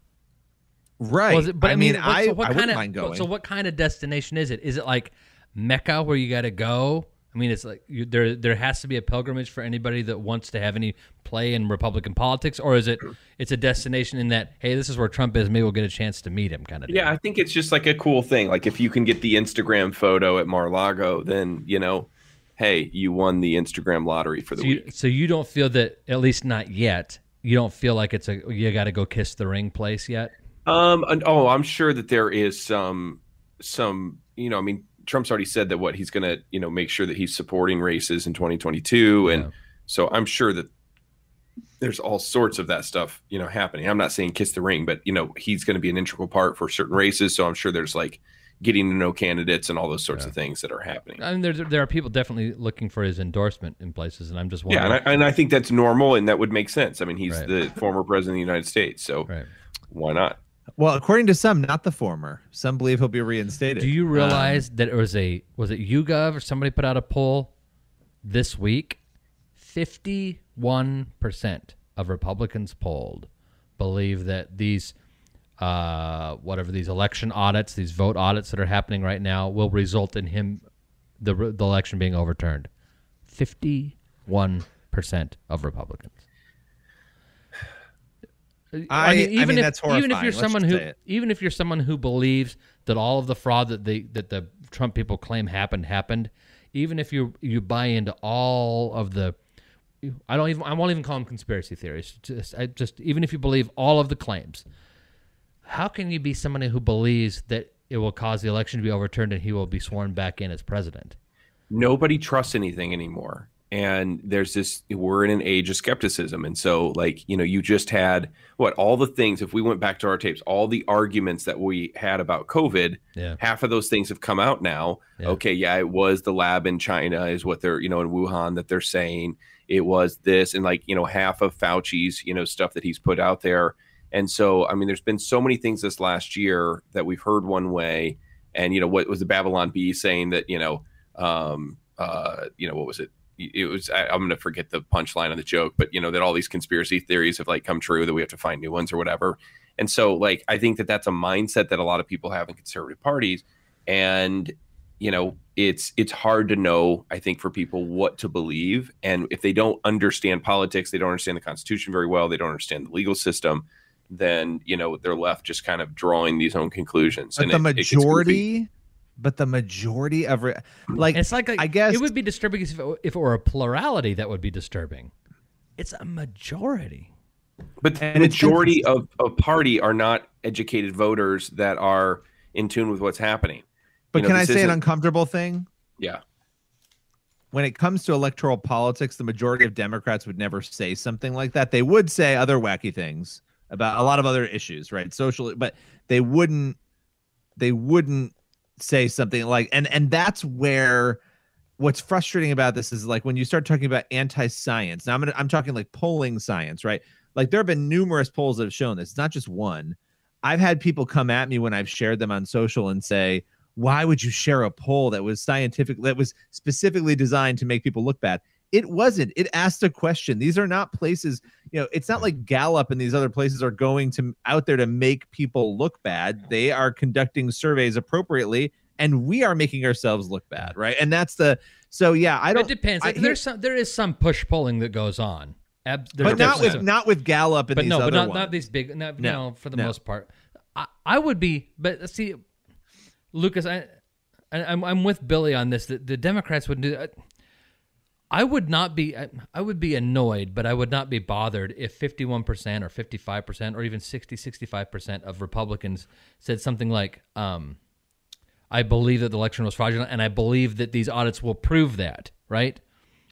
right? Was it- but I, mean, but I, so what I kind wouldn't of mind going. so what kind of destination is it? Is it like Mecca where you got to go? I mean, it's like you, there there has to be a pilgrimage for anybody that wants to have any play in Republican politics, or is it it's a destination in that hey, this is where Trump is, maybe we'll get a chance to meet him, kind of. Yeah, I think it's just like a cool thing. Like if you can get the Instagram photo at Mar-a-Lago, then you know, hey, you won the Instagram lottery for the So week. you, so you don't feel that at least not yet. You don't feel like it's a you got to go kiss the ring place yet. Um, and, oh, I'm sure that there is some, some, you know, I mean, Trump's already said that what he's going to, you know, make sure that he's supporting races in 2022, and Yeah. so I'm sure that there's all sorts of that stuff, you know, happening. I'm not saying kiss the ring, but you know, he's going to be an integral part for certain races, so I'm sure there's like getting to know candidates and all those sorts of things that are happening. I mean, there there are people definitely looking for his endorsement in places, and I'm just Yeah, wondering. and I, and I think that's normal and that would make sense. I mean, he's Right. the former president of the United States, so why not? Well, according to some, not the former. Some believe he'll be reinstated. Do you Um, realize that it was a was it YouGov or somebody put out a poll this week? Fifty one percent of Republicans polled believe that these uh, whatever these election audits, these vote audits that are happening right now, will result in him the the election being overturned. Fifty one percent of Republicans. I- I mean, if, that's even if you're Let's someone who even if you're someone who believes that all of the fraud that the that the Trump people claim happened happened, even if you you buy into all of the I don't even I won't even call them conspiracy theories. Just I just even if you believe all of the claims, how can you be someone who believes that it will cause the election to be overturned and he will be sworn back in as president? nobody trusts anything anymore and there's this we're in an age of skepticism. And so like you know you just had what all the things if we went back to our tapes all the arguments that we had about covid Yeah. half of those things have come out now. Yeah. okay yeah it was the lab in china is what they're you know in wuhan that they're saying. It was this and like you know half of fauci's you know stuff that he's put out there. And so i mean there's been so many things this last year that we've heard one way. And you know what was the babylon bee saying that you know um uh you know what was it it was I, i'm gonna forget the punchline of the joke but you know that all these conspiracy theories have like come true that we have to find new ones or whatever. And so like i think that that's a mindset that a lot of people have in conservative parties. And you know it's it's hard to know i think for people what to believe. And if they don't understand politics they don't understand the constitution very well they don't understand the legal system then you know they're left just kind of drawing these own conclusions. But and the it- it majority, but the majority of re- like it's like I guess it would be disturbing if it, if it were a plurality that would be disturbing. It's a majority. But the And majority of, of party are not educated voters that are in tune with what's happening. But You know, can I say an isn't- uncomfortable thing? Yeah. When it comes to electoral politics, the majority of Democrats would never say something like that. They would say other wacky things about a lot of other issues, right? Social, but they wouldn't. They wouldn't say something like, and and that's where what's frustrating about this is like when you start talking about anti-science. Now I'm gonna, I'm talking like polling science, right? Like there have been numerous polls that have shown this. It's not just one. I've had people come at me when I've shared them on social and say, "Why would you share a poll that was scientific that was specifically designed to make people look bad?" It wasn't. It asked a question. These are not places, you know, it's not like Gallup and these other places are going to out there to make people look bad. They are conducting surveys appropriately and we are making ourselves look bad, right? And that's the so yeah, I don't It depends. I- There's some, there is some push pulling that goes on. Ab- but not with not with Gallup and but these no, but not, ones. not these big. No, No, no, for the no. most part, I, I would be. But uh, see, Lucas, I, I'm I'm with Billy on this. That the Democrats would do. Uh, I would not be. I, I would be annoyed, but I would not be bothered if 51 percent or 55 percent or even 60, 65 percent of Republicans said something like, um, "I believe that the election was fraudulent, and I believe that these audits will prove that." Right?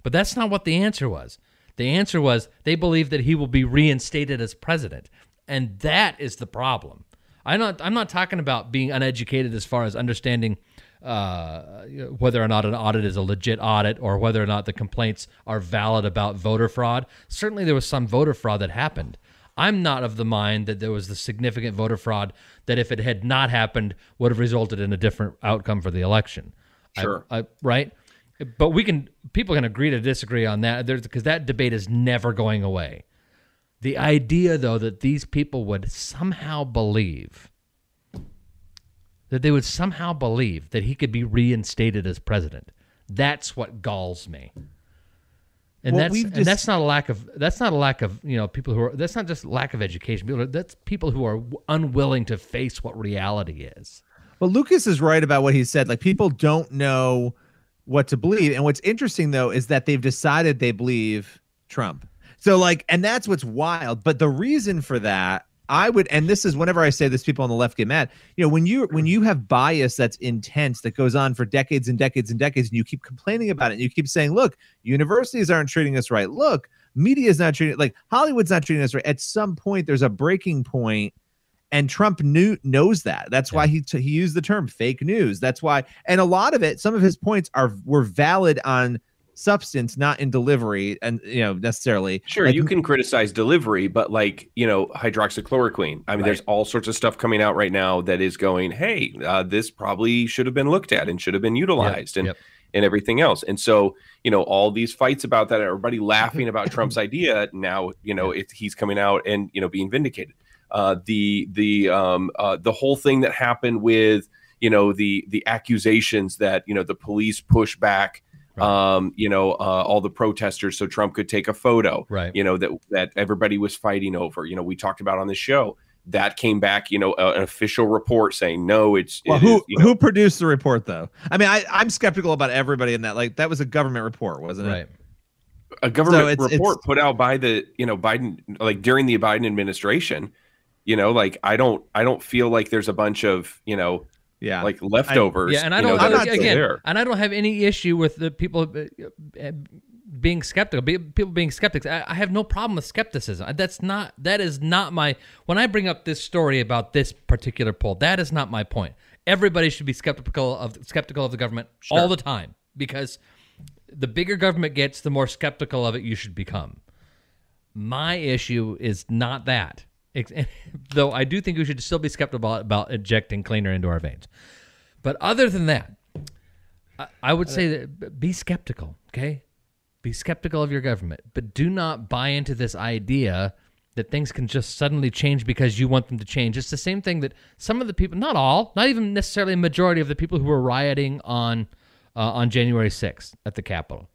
But that's not what the answer was. The answer was they believe that he will be reinstated as president, and that is the problem. I'm not. I'm not talking about being uneducated as far as understanding uh, whether or not an audit is a legit audit or whether or not the complaints are valid about voter fraud. Certainly, there was some voter fraud that happened. I'm not of the mind that there was the significant voter fraud that, if it had not happened, would have resulted in a different outcome for the election. I- Sure. I, right? But we can people can agree to disagree on that because that debate is never going away. The idea, though, that these people would somehow believe that they would somehow believe that he could be reinstated as president, that's what galls me. And Well, that's we've and that's not a lack of that's not a lack of you know people who are that's not just lack of education. People are, that's people who are unwilling to face what reality is. Well, Lucas is right about what he said. Like people don't know what to believe. And what's interesting though is that they've decided they believe Trump. So like, and that's what's wild. But the reason for that, I would, and this is whenever I say this, people on the left get mad. You know, when you when you have bias that's intense that goes on for decades and decades and decades, and you keep complaining about it, and you keep saying, "Look, universities aren't treating us right. Look, media is not treating like Hollywood's not treating us right." At some point, there's a breaking point and Trump knew knows that. That's why he t- he used the term fake news. That's why, and a lot of it, some of his points are were valid on substance, not in delivery, and you know necessarily. Sure, Like, you can criticize delivery, but like you know, hydroxychloroquine. I mean, there's all sorts of stuff coming out right now that is going, hey, uh, this probably should have been looked at and should have been utilized, and and everything else. And so, you know, all these fights about that, everybody laughing about Trump's idea. Now, you know, it, he's coming out and you know being vindicated. Uh, the the um, uh, the whole thing that happened with you know the the accusations that you know the police push back um, you know, uh, all the protesters so Trump could take a photo, Right. You know, that, that everybody was fighting over, you know, we talked about on the show that came back, you know, uh, an official report saying, no, it's, Well, it who is, you know, who produced the report though? I mean, I I'm skeptical about everybody in that. Like that was a government report, wasn't it? Right. a government So it's- report it's- put out by the, you know, Biden, like during the Biden administration, you know, like I don't, I don't feel like there's a bunch of, you know, yeah, like leftovers. Yeah, and I you know, don't are again, there. and I don't have any issue with the people uh, uh, being skeptical. People being skeptics, I, I have no problem with skepticism. That's not that is not my when I bring up this story about this particular poll. That is not my point. Everybody should be skeptical of skeptical of the government all the time because the bigger government gets, the more skeptical of it you should become. My issue is not that. Though I do think we should still be skeptical about, injecting cleaner into our veins. But other than that, I, I would say that be skeptical, okay? Be skeptical of your government, but do not buy into this idea that things can just suddenly change because you want them to change. It's the same thing that some of the people, not all, not even necessarily a majority of the people who were rioting on uh, on January 6th at the Capitol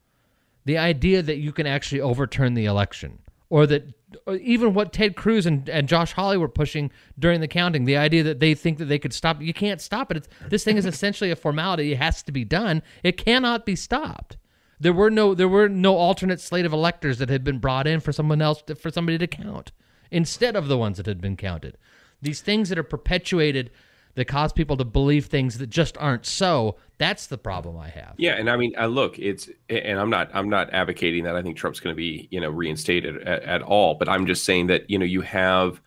the idea that you can actually overturn the election or that Uh, even what ted cruz and, and josh hawley were pushing during the counting the idea that they think that they could stop you can't stop it. It's, this thing is essentially a formality. It has to be done. It cannot be stopped. There were no there were no alternate slate of electors that had been brought in for someone else to, for somebody to count instead of the ones that had been counted. These things that are perpetuated that cause people to believe things that just aren't so that's the problem i have. Yeah, and I mean, I look, it's and I'm not I'm not advocating that I think Trump's going to be you know reinstated at, at all, but I'm just saying that you know you have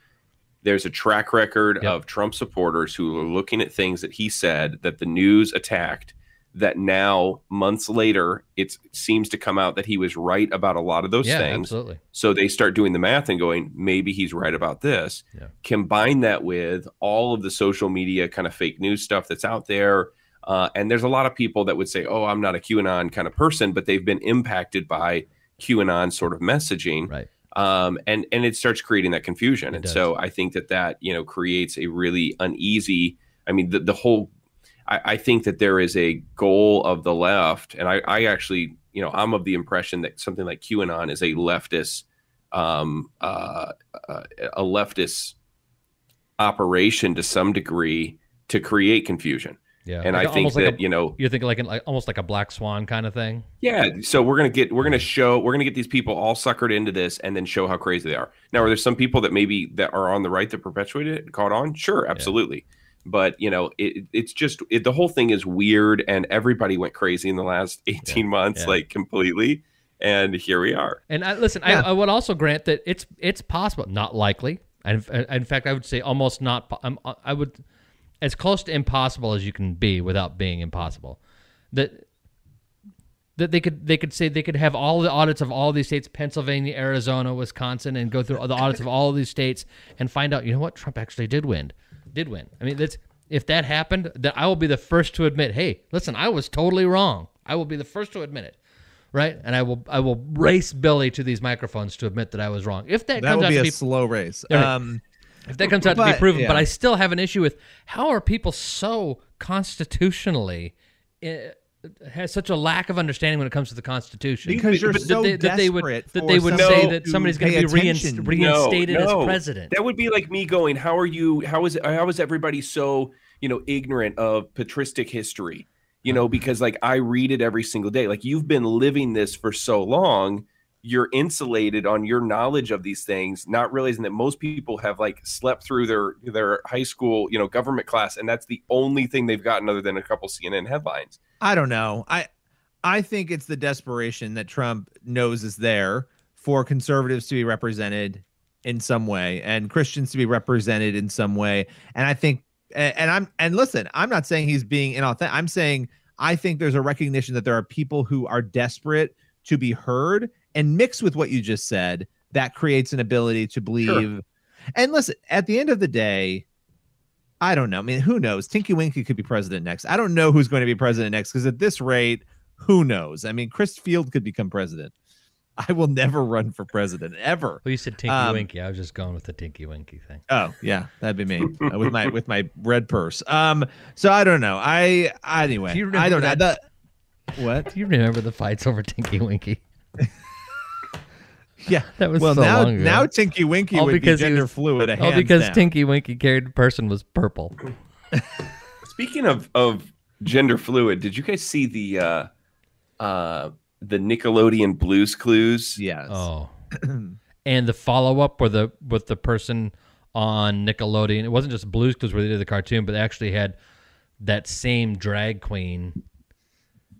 there's a track record of Trump supporters who are looking at things that he said that the news attacked that now months later it seems to come out that he was right about a lot of those Yeah, things. absolutely. so they start doing the math and going maybe he's right about this. Combine that with all of the social media kind of fake news stuff that's out there uh, and there's a lot of people that would say oh i'm not a qanon kind of person but they've been impacted by qanon sort of messaging. Right. Um, and and it starts creating that confusion. And so i think that that you know creates a really uneasy i mean the, the whole I, I think that there is a goal of the left and I, I actually you know i'm of the impression that something like qanon is a leftist um, uh, uh, a leftist operation to some degree to create confusion Yeah, and like i think that like a- you know you're thinking like, an, like almost like a black swan kind of thing. yeah, so we're gonna get we're gonna show we're gonna get these people all suckered into this and then show how crazy they are. Now, are there some people that maybe that are on the right that perpetuated it caught on? Sure, absolutely. But you know, it, it's just it, the whole thing is weird, and everybody went crazy in the last eighteen months, yeah. like completely. And here we are. And I, listen, Yeah. I, I would also grant that it's it's possible, not likely. And in fact, I would say almost not. I'm- um, uh, I would as close to impossible as you can be without being impossible. That that they could they could say they could have all the audits of all these states, Pennsylvania, Arizona, Wisconsin, and go through the audits of all of these states and find out, you know what, Trump actually did win, did win. I mean, that's if that happened, then I will be the first to admit, hey, listen, I was totally wrong. I will be the first to admit it, right? And I will I will race Billy to these microphones to admit that I was wrong. If that, That comes out be to a be slow race. Right. Um, if that comes out to be but- proven, but. I still have an issue with how are people so constitutionally uh, has such a lack of understanding when it comes to the Constitution Because you're But so that they, that they would desperate that they would say that somebody's going to be reinst- reinstated No, no. as president. That would be like me going, "How are you? How is how is everybody so you know ignorant of patristic history? You know, because like I read it every single day. Like you've been living this for so long, you're insulated on your knowledge of these things, not realizing that most people have like slept through their their high school you know government class, and that's the only thing they've gotten other than a couple CNN headlines. I don't know. I I think it's the desperation that Trump knows is there for conservatives to be represented in some way and Christians to be represented in some way. And I think and, and I'm and listen, I'm not saying he's being inauthentic. I'm saying I think there's a recognition that there are people who are desperate to be heard and mixed with what you just said that creates an ability to believe. And listen, at the end of the day, I don't know. I mean, who knows? Tinky Winky could be president next. I don't know who's going to be president next because at this rate, who knows? I mean, Chris Field could become president. I will never run for president ever. Well, you said Tinky Um, Winky. I was just going with the Tinky Winky thing. Oh yeah, that'd be me uh, with my with my red purse. Um, so I don't know. I anyway, Do you I don't know. remember The, what? Do you remember the fights over Tinky Winky? Yeah, That was well so now long ago. now Tinky Winky All would because be he gender was- fluid. All because down. Tinky Winky carried person was purple. Speaking of of gender fluid, did you guys see the uh uh the Nickelodeon Blues Clues? Yes. Oh, and the follow up where the with the person on Nickelodeon. It wasn't just Blues Clues where they did the cartoon, but they actually had that same drag queen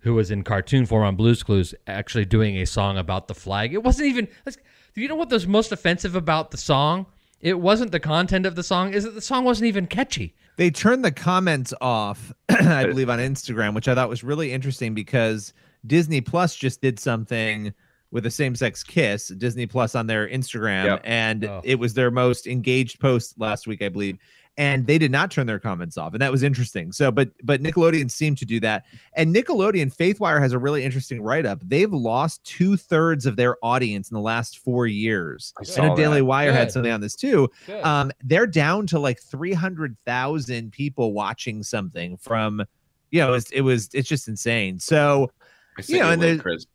who was in cartoon form on Blues Clues actually doing a song about the flag. It wasn't even. Do you know what was most offensive about the song? It wasn't the content of the song. Is that the song wasn't even catchy. they turned the comments off, I believe, on Instagram, which I thought was really interesting because Disney Plus just did something with a same-sex kiss. Disney Plus on their Instagram, Yep. and Oh. it was their most engaged post last week, I believe. And they did not turn their comments off, and that was interesting. So, but but Nickelodeon seemed to do that, and Nickelodeon Faithwire has a really interesting write-up. They've lost two thirds of their audience in the last four years. I know Daily. Wire had something on this too. Good. Um, they're down to like 300,000 people watching something from, you know, it's, it was, it's just insane. So I You know, and there's-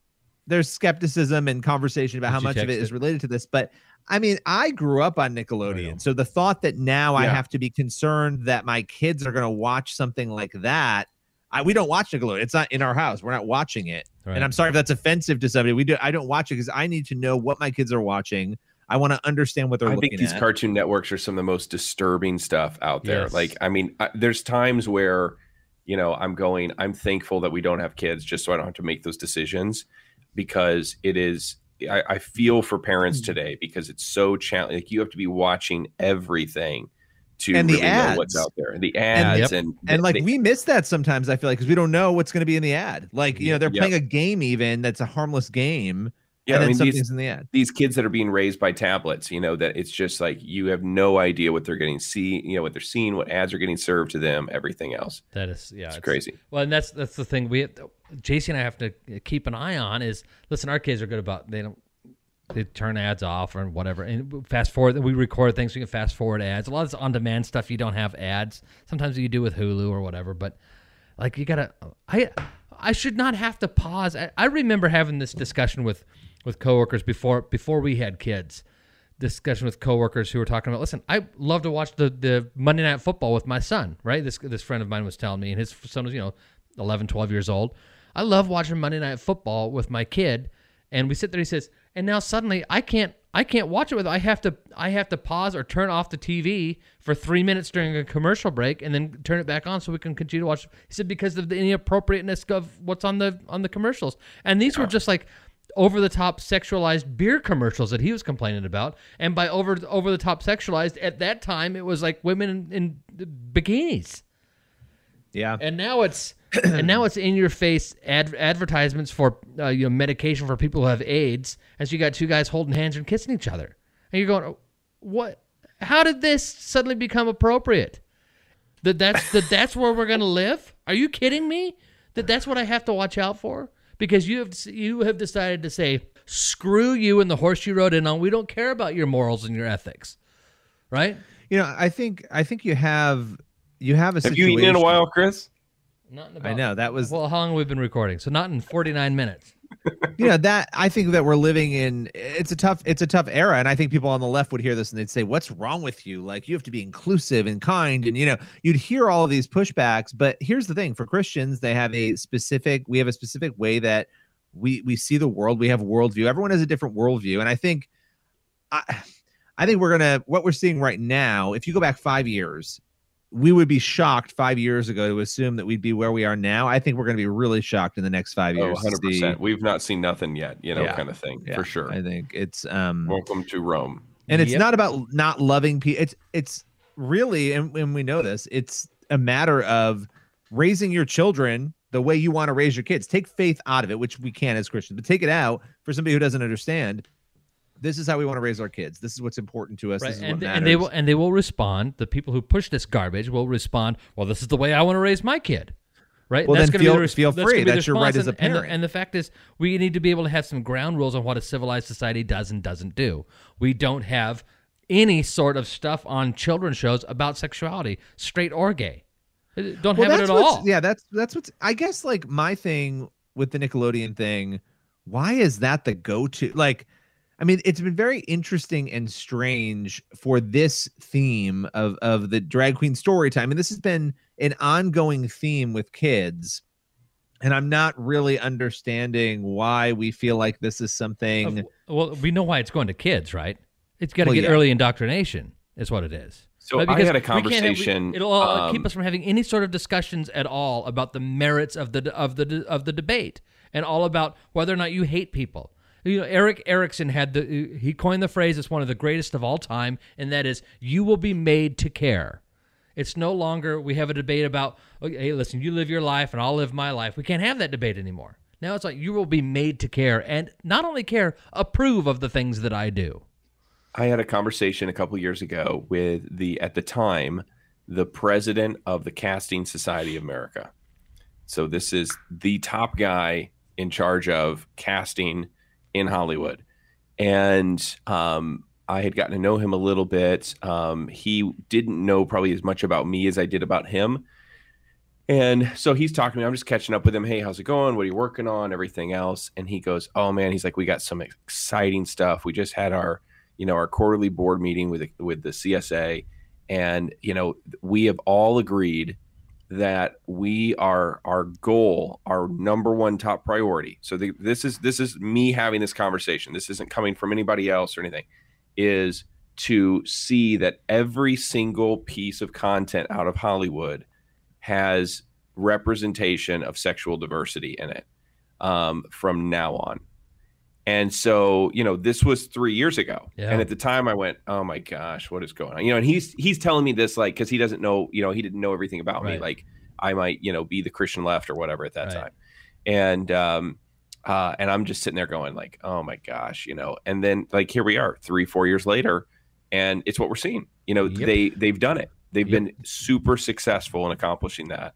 there's skepticism and conversation about Did how much of text it is related to this. But I mean, I grew up on Nickelodeon. So the thought that now I have to be concerned that my kids are going to watch something like that. I, we don't watch Nickelodeon. It's not in our house. We're not watching it. Right. And I'm sorry if that's offensive to somebody. We do. I don't watch it because I need to know what my kids are watching. I want to understand what they're I looking think these at. cartoon networks are some of the most disturbing stuff out there. Yes. Like, I mean, I, there's times where, you know, I'm going, I'm thankful that we don't have kids just so I don't have to make those decisions because it is, I, I feel for parents Hmm. today because it's so challenging. Like, you have to be watching everything to And the really know what's ads. out there. The And- ads Yep. and, and like they- we miss that sometimes i feel like because we don't know what's going to be in the ad like you know they're Yep. playing a game even that's a harmless game yeah, and I mean, something's these, in the ad these kids that are being raised by tablets, you know, that it's just like you have no idea what they're getting see, you know, what they're seeing, what ads are getting served to them, everything else. That is, yeah, It's crazy. Well, and that's that's the thing we, JC and I have to uh, keep an eye on is listen. Our kids are good about they don't they turn ads off or whatever, and fast forward. We record things you can fast forward ads. A lot of this on demand stuff you don't have ads. Sometimes you do with Hulu or whatever, but like you gotta. I I should not have to pause. I, I remember having this discussion with with coworkers before before we had kids. Discussion with coworkers who were talking about listen i love to watch the the monday night football with my son right? This this friend of mine was telling me and his son was you know 11 12 years old. I love watching monday night football with my kid and we sit there he says and now suddenly i can't i can't watch it with i have to i have to pause or turn off the tv for three minutes during a commercial break and then turn it back on so we can continue to watch. He said because of the inappropriateness of what's on the on the commercials. And these were oh. just like over the top sexualized beer commercials that he was complaining about. And by over over the top sexualized, at that time it was like women in, in bikinis. yeah And now it's and now it's in your face ad, advertisements for uh, you know medication for people who have AIDS. As you got two guys holding hands and kissing each other, and you're going, what? How did this suddenly become appropriate? That that's that that's where we're gonna live? Are you kidding me? That that's what I have to watch out for? Because you have you have decided to say screw you and the horse you rode in on. We don't care about your morals and your ethics, right? you know i think i think you have you have a Have you eaten in a while, Chris? Not in i know that was Well, how long we've we been recording? So not in 49 minutes. You know that i think that we're living in it's a tough it's a tough era and i think people on the left would hear this and they'd say what's wrong with you? Like you have to be inclusive and kind and you know you'd hear all of these pushbacks but here's the thing for christians they have a specific we have a specific way that we we see the world we have a worldview. Everyone has a different worldview and i think i i think we're gonna what we're seeing right now if you go back five years we would be shocked five years ago to assume that we'd be where we are now. I think we're going to be really shocked in the next five years. to 100%. see- We've not seen nothing yet, you know, Yeah. kind of thing, Yeah, for sure. I think it's um Welcome to Rome. and it's Yep. not about not loving people. It's it's really, and, and we know this. It's a matter of raising your children the way you want to raise your kids. Take faith out of it, which we can as Christians, but take it out for somebody who doesn't understand. This is how we want to raise our kids. This is what's important to us. Right, This is and, and they will and they will respond. The people who push this garbage will respond. Well, this is the way I want to raise my kid, right? Well, That's then feel- the res- feel that's free. That's your right as a And- and the- parent. And the fact is, we need to be able to have some ground rules on what a civilized society does and doesn't do. We don't have any sort of stuff on children's shows about sexuality, straight or gay. Uh, don't Well, have it at all. Yeah, that's that's what's. I guess like my thing with the Nickelodeon thing. Why is that the go-to? Like, I mean, it's been very interesting and strange for this theme of of the drag queen story time, and this has been an ongoing theme with kids. And I'm not really understanding why we feel like this is something. Of- well, we know why it's going to kids, right? It's got to Well, get yeah. early indoctrination, is what it is. So Right? I had a we we- conversation, it'll uh, keep um, us from having any sort of discussions at all about the merits of the of the of the debate, and all about whether or not you hate people. You know, Erick Erickson had the he coined the phrase It's one of the greatest of all time, and that is "you will be made to care." It's no longer we have a debate about, okay, hey, listen, you live your life and I'll live my life. We can't have that debate anymore. Now it's like you will be made to care, and not only care, approve of the things that I do. I had a conversation a couple years ago with the at the time the president of the Casting Society of America. So this is the top guy in charge of casting in Hollywood, and um, I had gotten to know him a little bit. Um, he didn't know probably as much about me as I did about him. And so he's talking to me. I'm just catching up with him. Hey, how's it going? What are you working on? Everything else. And he goes, Oh man, he's like, we got some exciting stuff. We just had our, you know, our quarterly board meeting with with the CSA, and you know, we have all agreed that we are our goal, our number one top priority. So the, this is this is me having this conversation. This isn't coming from anybody else or anything. Is to see that every single piece of content out of Hollywood has representation of sexual diversity in it um, from now on. And so, you know, this was three years ago. Yeah. And at the time I went, oh my gosh, what is going on? You know, and he's he's telling me this like because he doesn't know, you know, he didn't know everything about me. Like I might, you know, be the Christian left or whatever at that Right. time. And um uh and I'm just sitting there going, like, oh my gosh, you know, and then like here we are, three, four years later, and it's what we're seeing. You know, Yep. they they've done it. They've Yep. been super successful in accomplishing that.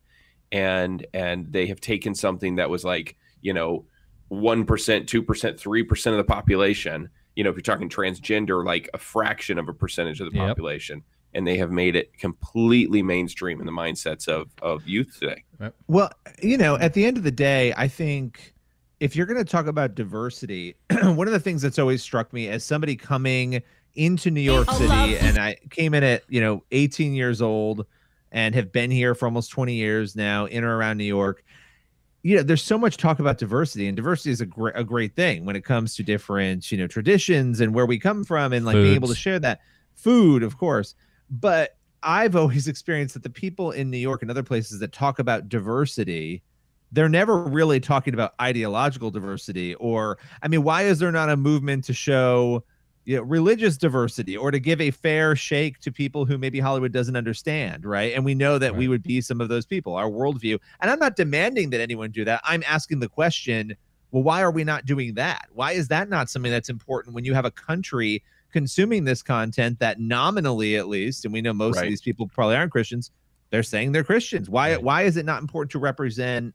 And and they have taken something that was like, you know, one percent, two percent, three percent of the population. You know, if you're talking transgender, like a fraction of a percentage of the Yep. population, and they have made it completely mainstream in the mindsets of of youth today. Well, you know, at the end of the day, I think if you're going to talk about diversity, one of the things that's always struck me as somebody coming into New York City, and I came in at, you know, 18 years old and have been here for almost 20 years now in or around New York. You know, there's so much talk about diversity, and diversity is a great a great thing when it comes to different, you know, traditions and where we come from, and like being able to share that food, of course. But I've always experienced that the people in New York and other places that talk about diversity, they're never really talking about ideological diversity or I mean, why is there not a movement to show you know, religious diversity or to give a fair shake to people who maybe Hollywood doesn't understand, right? And we know that we would be some of those people, our worldview. And I'm not demanding that anyone do that. I'm asking the question, well, why are we not doing that? Why is that not something that's important when you have a country consuming this content that nominally at least, and we know most Right. of these people probably aren't Christians, they're saying they're Christians. Why Right. why is it not important to represent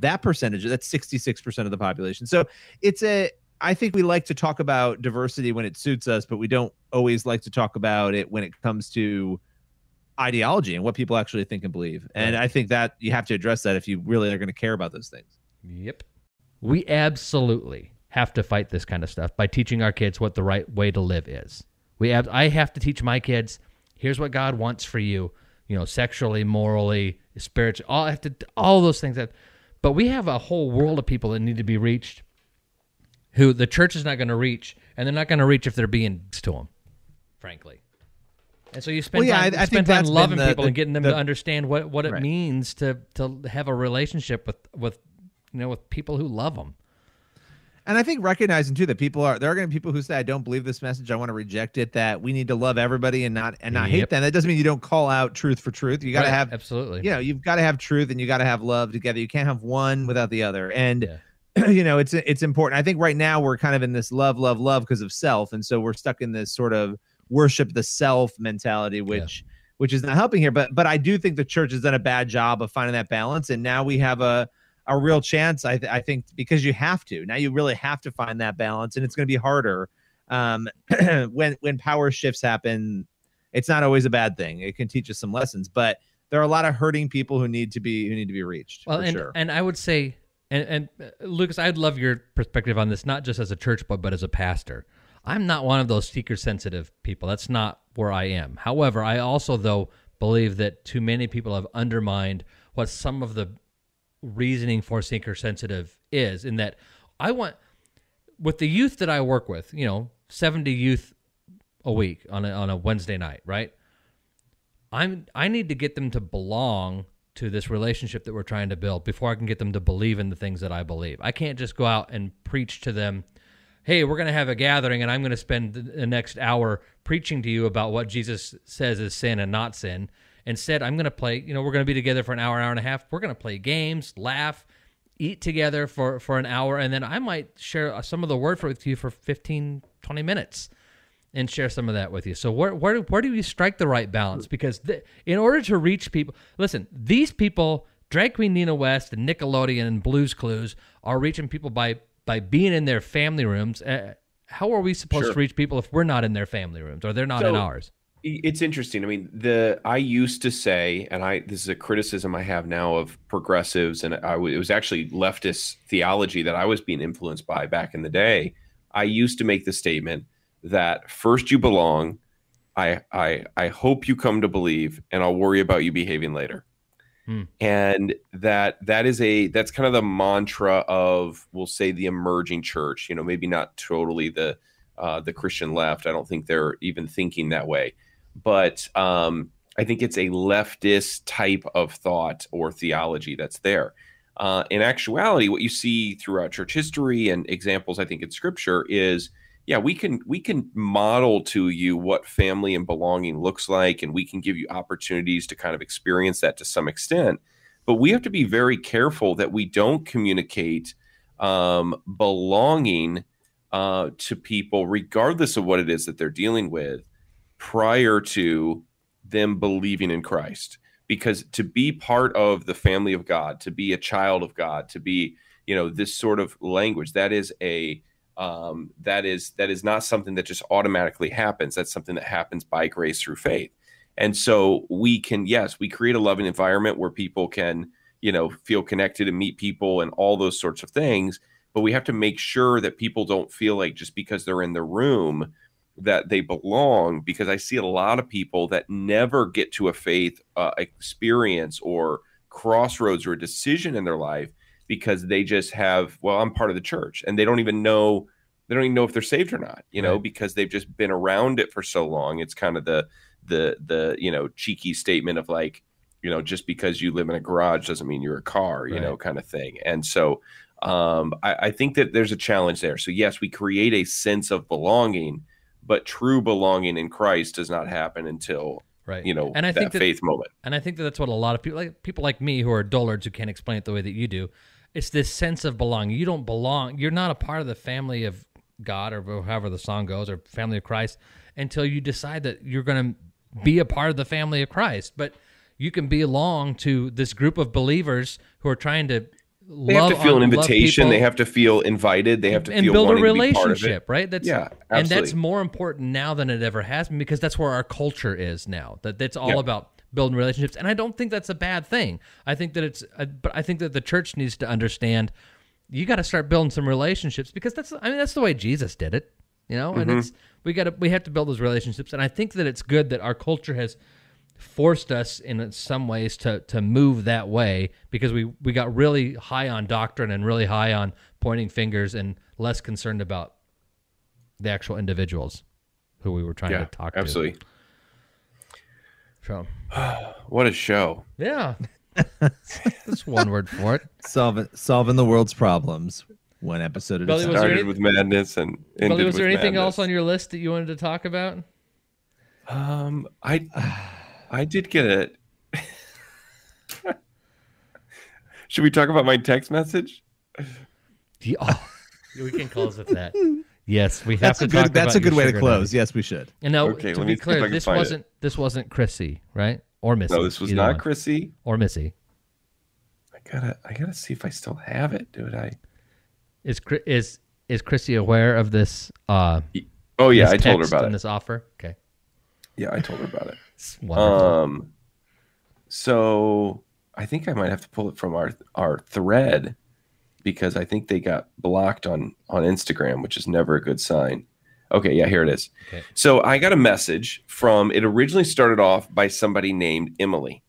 that percentage? That's 66% of the population. So it's a I think we like to talk about diversity when it suits us, but we don't always like to talk about it when it comes to ideology and what people actually think and believe. And I think that you have to address that if you really are going to care about those things. Yep. We absolutely have to fight this kind of stuff by teaching our kids what the right way to live is. We have I have to teach my kids here's what God wants for you, you know, sexually, morally, spiritually, all I have to all those things that but we have a whole world of people that need to be reached who the church is not going to reach and they're not going to reach if they're being to them, frankly. And so you spend Well, yeah, time, I- I spend time loving the- people the- and getting them the- to understand what, what it Right. means to to have a relationship with with you know with people who love them. And I think recognizing too that people are there are going to be people who say I don't believe this message, I want to reject it. That we need to love everybody and not and not hate them. That doesn't mean you don't call out truth for truth. You got to Right, have absolutely. you know you've got to have truth and you got to have love together. You can't have one without the other. And you know it's it's important. I think right now we're kind of in this love, love, love because of self, and so we're stuck in this sort of worship the self mentality, which which is not helping here. But but I do think the church has done a bad job of finding that balance, and now we have a a real chance. I th- I think because you have to now you really have to find that balance, and it's going to be harder um, when when power shifts happen. It's not always a bad thing. It can teach us some lessons, but there are a lot of hurting people who need to be who need to be reached. Well, and sure. and I would say, and and uh, Lucas, I'd love your perspective on this, not just as a church boy, but as a pastor. I'm not one of those seeker sensitive people. That's not where I am. However, I also though believe that too many people have undermined what some of the reasoning for seeker sensitive is. In that, I want with the youth that I work with, you know, 70 youth a week on a, on a Wednesday night, right? I'm I need to get them to belong to this relationship that we're trying to build before I can get them to believe in the things that I believe. I can't just go out and preach to them, "Hey, we're going to have a gathering and I'm going to spend the- next hour preaching to you about what Jesus says is sin and not sin." Instead, I'm going to play, you know, we're going to be together for an hour, hour and a half. We're going to play games, laugh, eat together for for an hour and then I might share uh, some of the word for with you for 15 20 minutes and share some of that with you. So where where where do we strike the right balance? Because th- in order to reach people, listen, these people, drag queen Nina West and Nickelodeon and Blues Clues, are reaching people by by being in their family rooms. Uh, how are we supposed Sure. to reach people if we're not in their family rooms or they're not in ours? It's interesting. I mean, the I used to say, and I this is a criticism I have now of progressives, and I w- it was actually leftist theology that I was being influenced by back in the day. I used to make the statement that first you belong. I I I hope you come to believe, and I'll worry about you behaving later. Hmm. And that that is a that's kind of the mantra of we'll say the emerging church. You know, maybe not totally the uh, the Christian left. I don't think they're even thinking that way, but um, I think it's a leftist type of thought or theology that's there. Uh, in actuality, what you see throughout church history and examples, I think in Scripture, is yeah, we can we can model to you what family and belonging looks like, and we can give you opportunities to kind of experience that to some extent. But we have to be very careful that we don't communicate um, belonging uh, to people, regardless of what it is that they're dealing with, prior to them believing in Christ. Because to be part of the family of God, to be a child of God, to be, you know, this sort of language, that is a um, that is that is not something that just automatically happens. That's something that happens by grace through faith. And so we can, yes, we create a loving environment where people can, you know, feel connected and meet people and all those sorts of things. But we have to make sure that people don't feel like just because they're in the room that they belong. Because I see a lot of people that never get to a faith uh, experience or crossroads or a decision in their life because they just have, well, I'm part of the church and they don't even know they don't even know if they're saved or not, you know, Right. because they've just been around it for so long. It's kind of the the the you know cheeky statement of like, you know, just because you live in a garage doesn't mean you're a car, you know, kind of thing. And so um, I, I think that there's a challenge there. So yes, we create a sense of belonging, but true belonging in Christ does not happen until Right. you know And I that think that- faith moment. And I think that that's what a lot of people, like people like me who are dullards who can't explain it the way that you do, it's this sense of belonging. You don't belong. You're not a part of the family of God or however the song goes or family of Christ until you decide that you're going to be a part of the family of Christ. But you can belong to this group of believers who are trying to They love have to feel on- an invitation. They have to feel invited. They have to and feel build a wanting to be part of it. relationship, right? That's yeah, and that's more important now than it ever has been because that's where our culture is now. That that's all Yeah. about building relationships, and I don't think that's a bad thing. I think that it's, uh, but I think that the church needs to understand you got to start building some relationships because that's I mean that's the way Jesus did it, you know. And Mhm. it's we got to we have to build those relationships, and I think that it's good that our culture has forced us in some ways to to move that way because we we got really high on doctrine and really high on pointing fingers and less concerned about the actual individuals who we were trying Yeah, to talk to. absolutely. So, what a show! yeah, that's one word for it. Solving solving the world's problems. one episode at Billy, a was time. there Started any- with madness and ended Billy, was there with anything else on your list that you wanted to talk about? Um, I I did get it. Should we talk about my text message? Yeah, oh, we can close with that. Yes, we have That's to a good. talk That's about a good way to close. daddy. Yes, we should. And now, Okay, to let be me see if I clear, this wasn't this wasn't Chrissy, right? Or Missy. No, this was not one. Chrissy. or Missy. I gotta I gotta see if I still have it, dude. I Is Chri- is is Chrissy aware of this? Uh, oh yeah, I this told her about and it. This offer. Okay, Yeah, I told her about it. it's wonderful. Um, so I think I might have to pull it from our our thread because I think they got blocked on on Instagram, which is never a good sign. Okay, yeah, here it is. Okay. So I got a message from. It originally started off by somebody named Emily.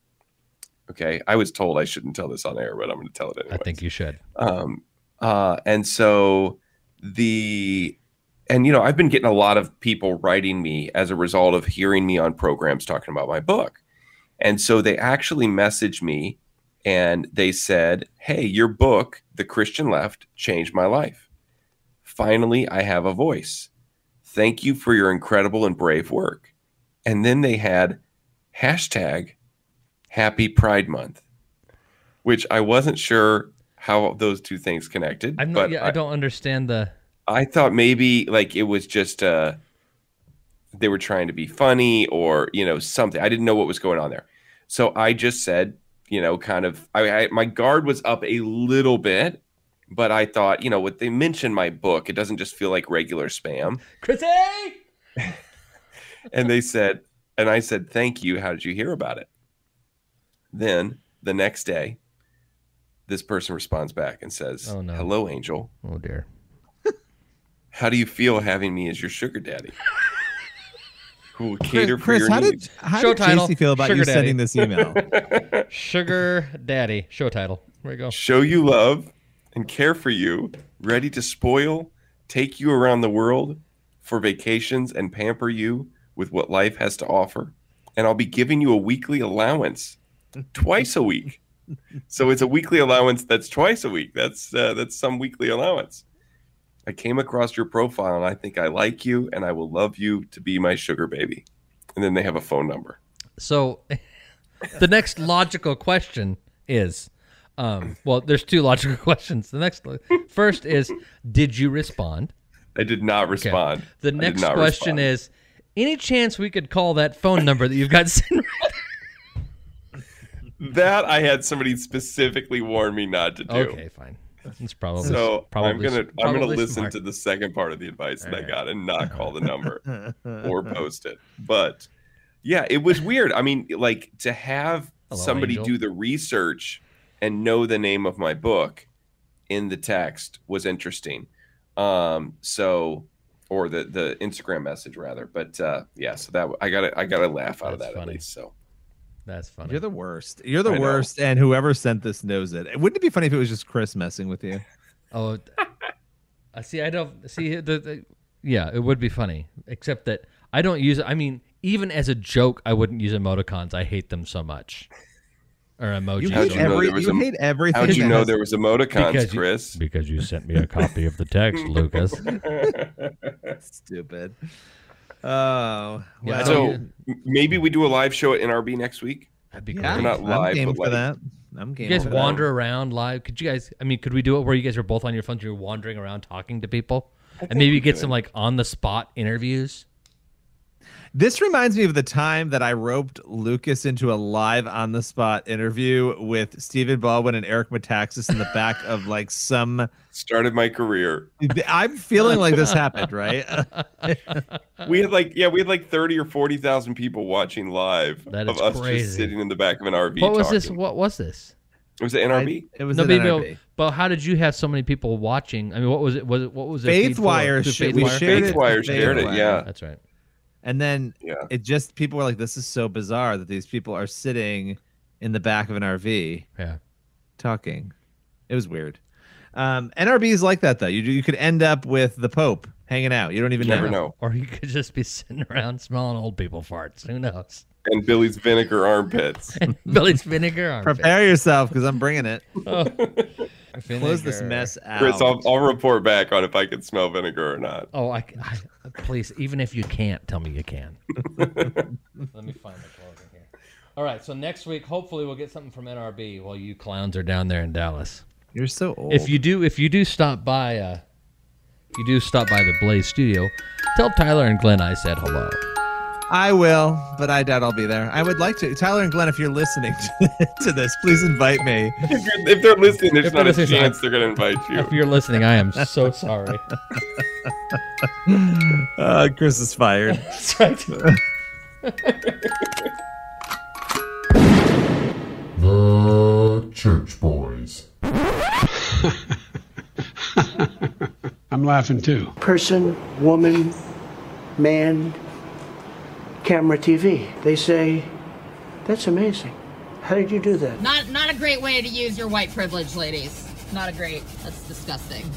Okay, I was told I shouldn't tell this on air, but I'm going to tell it anyway. I think you should. Um, uh, and so the, and you know, I've been getting a lot of people writing me as a result of hearing me on programs talking about my book. And so they actually messaged me and they said, Hey, your book, The Christian Left, changed my life. Finally, I have a voice. Thank you for your incredible and brave work. And then they had hashtag Happy Pride Month, which I wasn't sure how those two things connected. I'm not. but Yeah, I, don't understand the. I thought maybe like it was just uh they were trying to be funny or you know something. I didn't know what was going on there. So I just said, you know, kind of I, I my guard was up a little bit, but I thought, you know, what they mentioned my book, it doesn't just feel like regular spam. Chrissy. And they said, and I said, "Thank you. How did you hear about it?" Then the next day, this person responds back and says, Oh, no. "Hello, Angel. Oh dear. How do you feel having me as your sugar daddy? Who will cater for Chris, your how needs?" did how Show did title, Casey feel about you Daddy. sending this email? Sugar Daddy. Show title. There you go. Show you love and care for you, ready to spoil, take you around the world for vacations and pamper you with what life has to offer. And I'll be giving you a weekly allowance twice a week. So it's a weekly allowance that's twice a week. That's uh, that's some weekly allowance. I came across your profile and I think I like you and I will love you to be my sugar baby. And then they have a phone number. So, the next logical question is, um, well, there's two logical questions. The next, first is, did you respond? I did not respond. The next question respond. is, any chance we could call that phone number that you've got sitting That I had somebody specifically warn me not to do. Okay, fine. It's probably so probably, I'm gonna I'm gonna listen smart. to the second part of the advice that I got and not call the number or post it. But yeah, it was weird. I mean, like to have Hello, somebody Angel. do the research and know the name of my book in the text was interesting. Um, so or the the Instagram message rather. But uh, yeah, so that I got I got to laugh out of that funny. at least. So That's funny. You're the worst. You're the I know. worst, and whoever sent this knows it. Wouldn't it be funny if it was just Chris messing with you? Oh, I uh, see. I don't see the, the. Yeah, it would be funny, except that I don't use. I mean, even as a joke, I wouldn't use emoticons. I hate them so much. Or emojis. You hate every. there You a- hate everything. how'd you know has- there was emoticons, Because you- Chris? because you sent me a copy of the text, Lucas. Stupid. Oh, Yeah, well, so don't- maybe we do a live show at NRB next week. That'd be yeah, great. not I'm game but for like- that. I'm game. You guys for that. wander around live. Could you guys? I mean, could we do it where you guys are both on your phones? You're wandering around talking to people, and maybe we get could. some like on the spot interviews. This reminds me of the time that I roped Lucas into a live on the spot interview with Stephen Baldwin and Eric Metaxas in the back of like some. Started my career. I'm feeling like this happened, right? We had like yeah, we had like thirty or forty thousand people watching live That of us crazy. just sitting in the back of an RV. What was this? What was this? It was at NRB. it was No, an maybe, NRB. but how did you have so many people watching? I mean, what was it? Was it what was it? feed for? Faithwire. Through sh- we Faithwire? shared it. Faithwire to shared it, yeah. That's right. And then Yeah. it just people were like, "This is so bizarre that these people are sitting in the back of an RV Yeah. talking." It was weird. Um, NRB is like that though. You you could end up with the Pope hanging out. You don't even You never know. know. Or you could just be sitting around smelling old people farts. Who knows? And Billy's vinegar armpits. and Billy's vinegar armpit. Prepare yourself because I'm bringing it. Oh. Close this mess out. Chris, I'll, I'll report back on if I can smell vinegar or not. Oh, I, I please, even if you can't, tell me you can. Let me find the closing here. All right, so next week, hopefully, we'll get something from NRB while you clowns are down there in Dallas. You're so old. If you do, if you do stop by, uh, if you do stop by the Blaze Studio, tell Tyler and Glenn I said hello. I will, but I doubt I'll be there. I would like to. Tyler and Glenn, if you're listening to, to this, please invite me. If, if they're listening, there's If not a listening, chance I- they're going to invite you. If you're listening, I am so sorry. Uh, Chris is fired. That's right. The Church Boys. I'm laughing too. Person, woman, man, camera, TV. They say, that's amazing. How did you do that? Not not a great way to use your white privilege, ladies. Not a great. That's disgusting.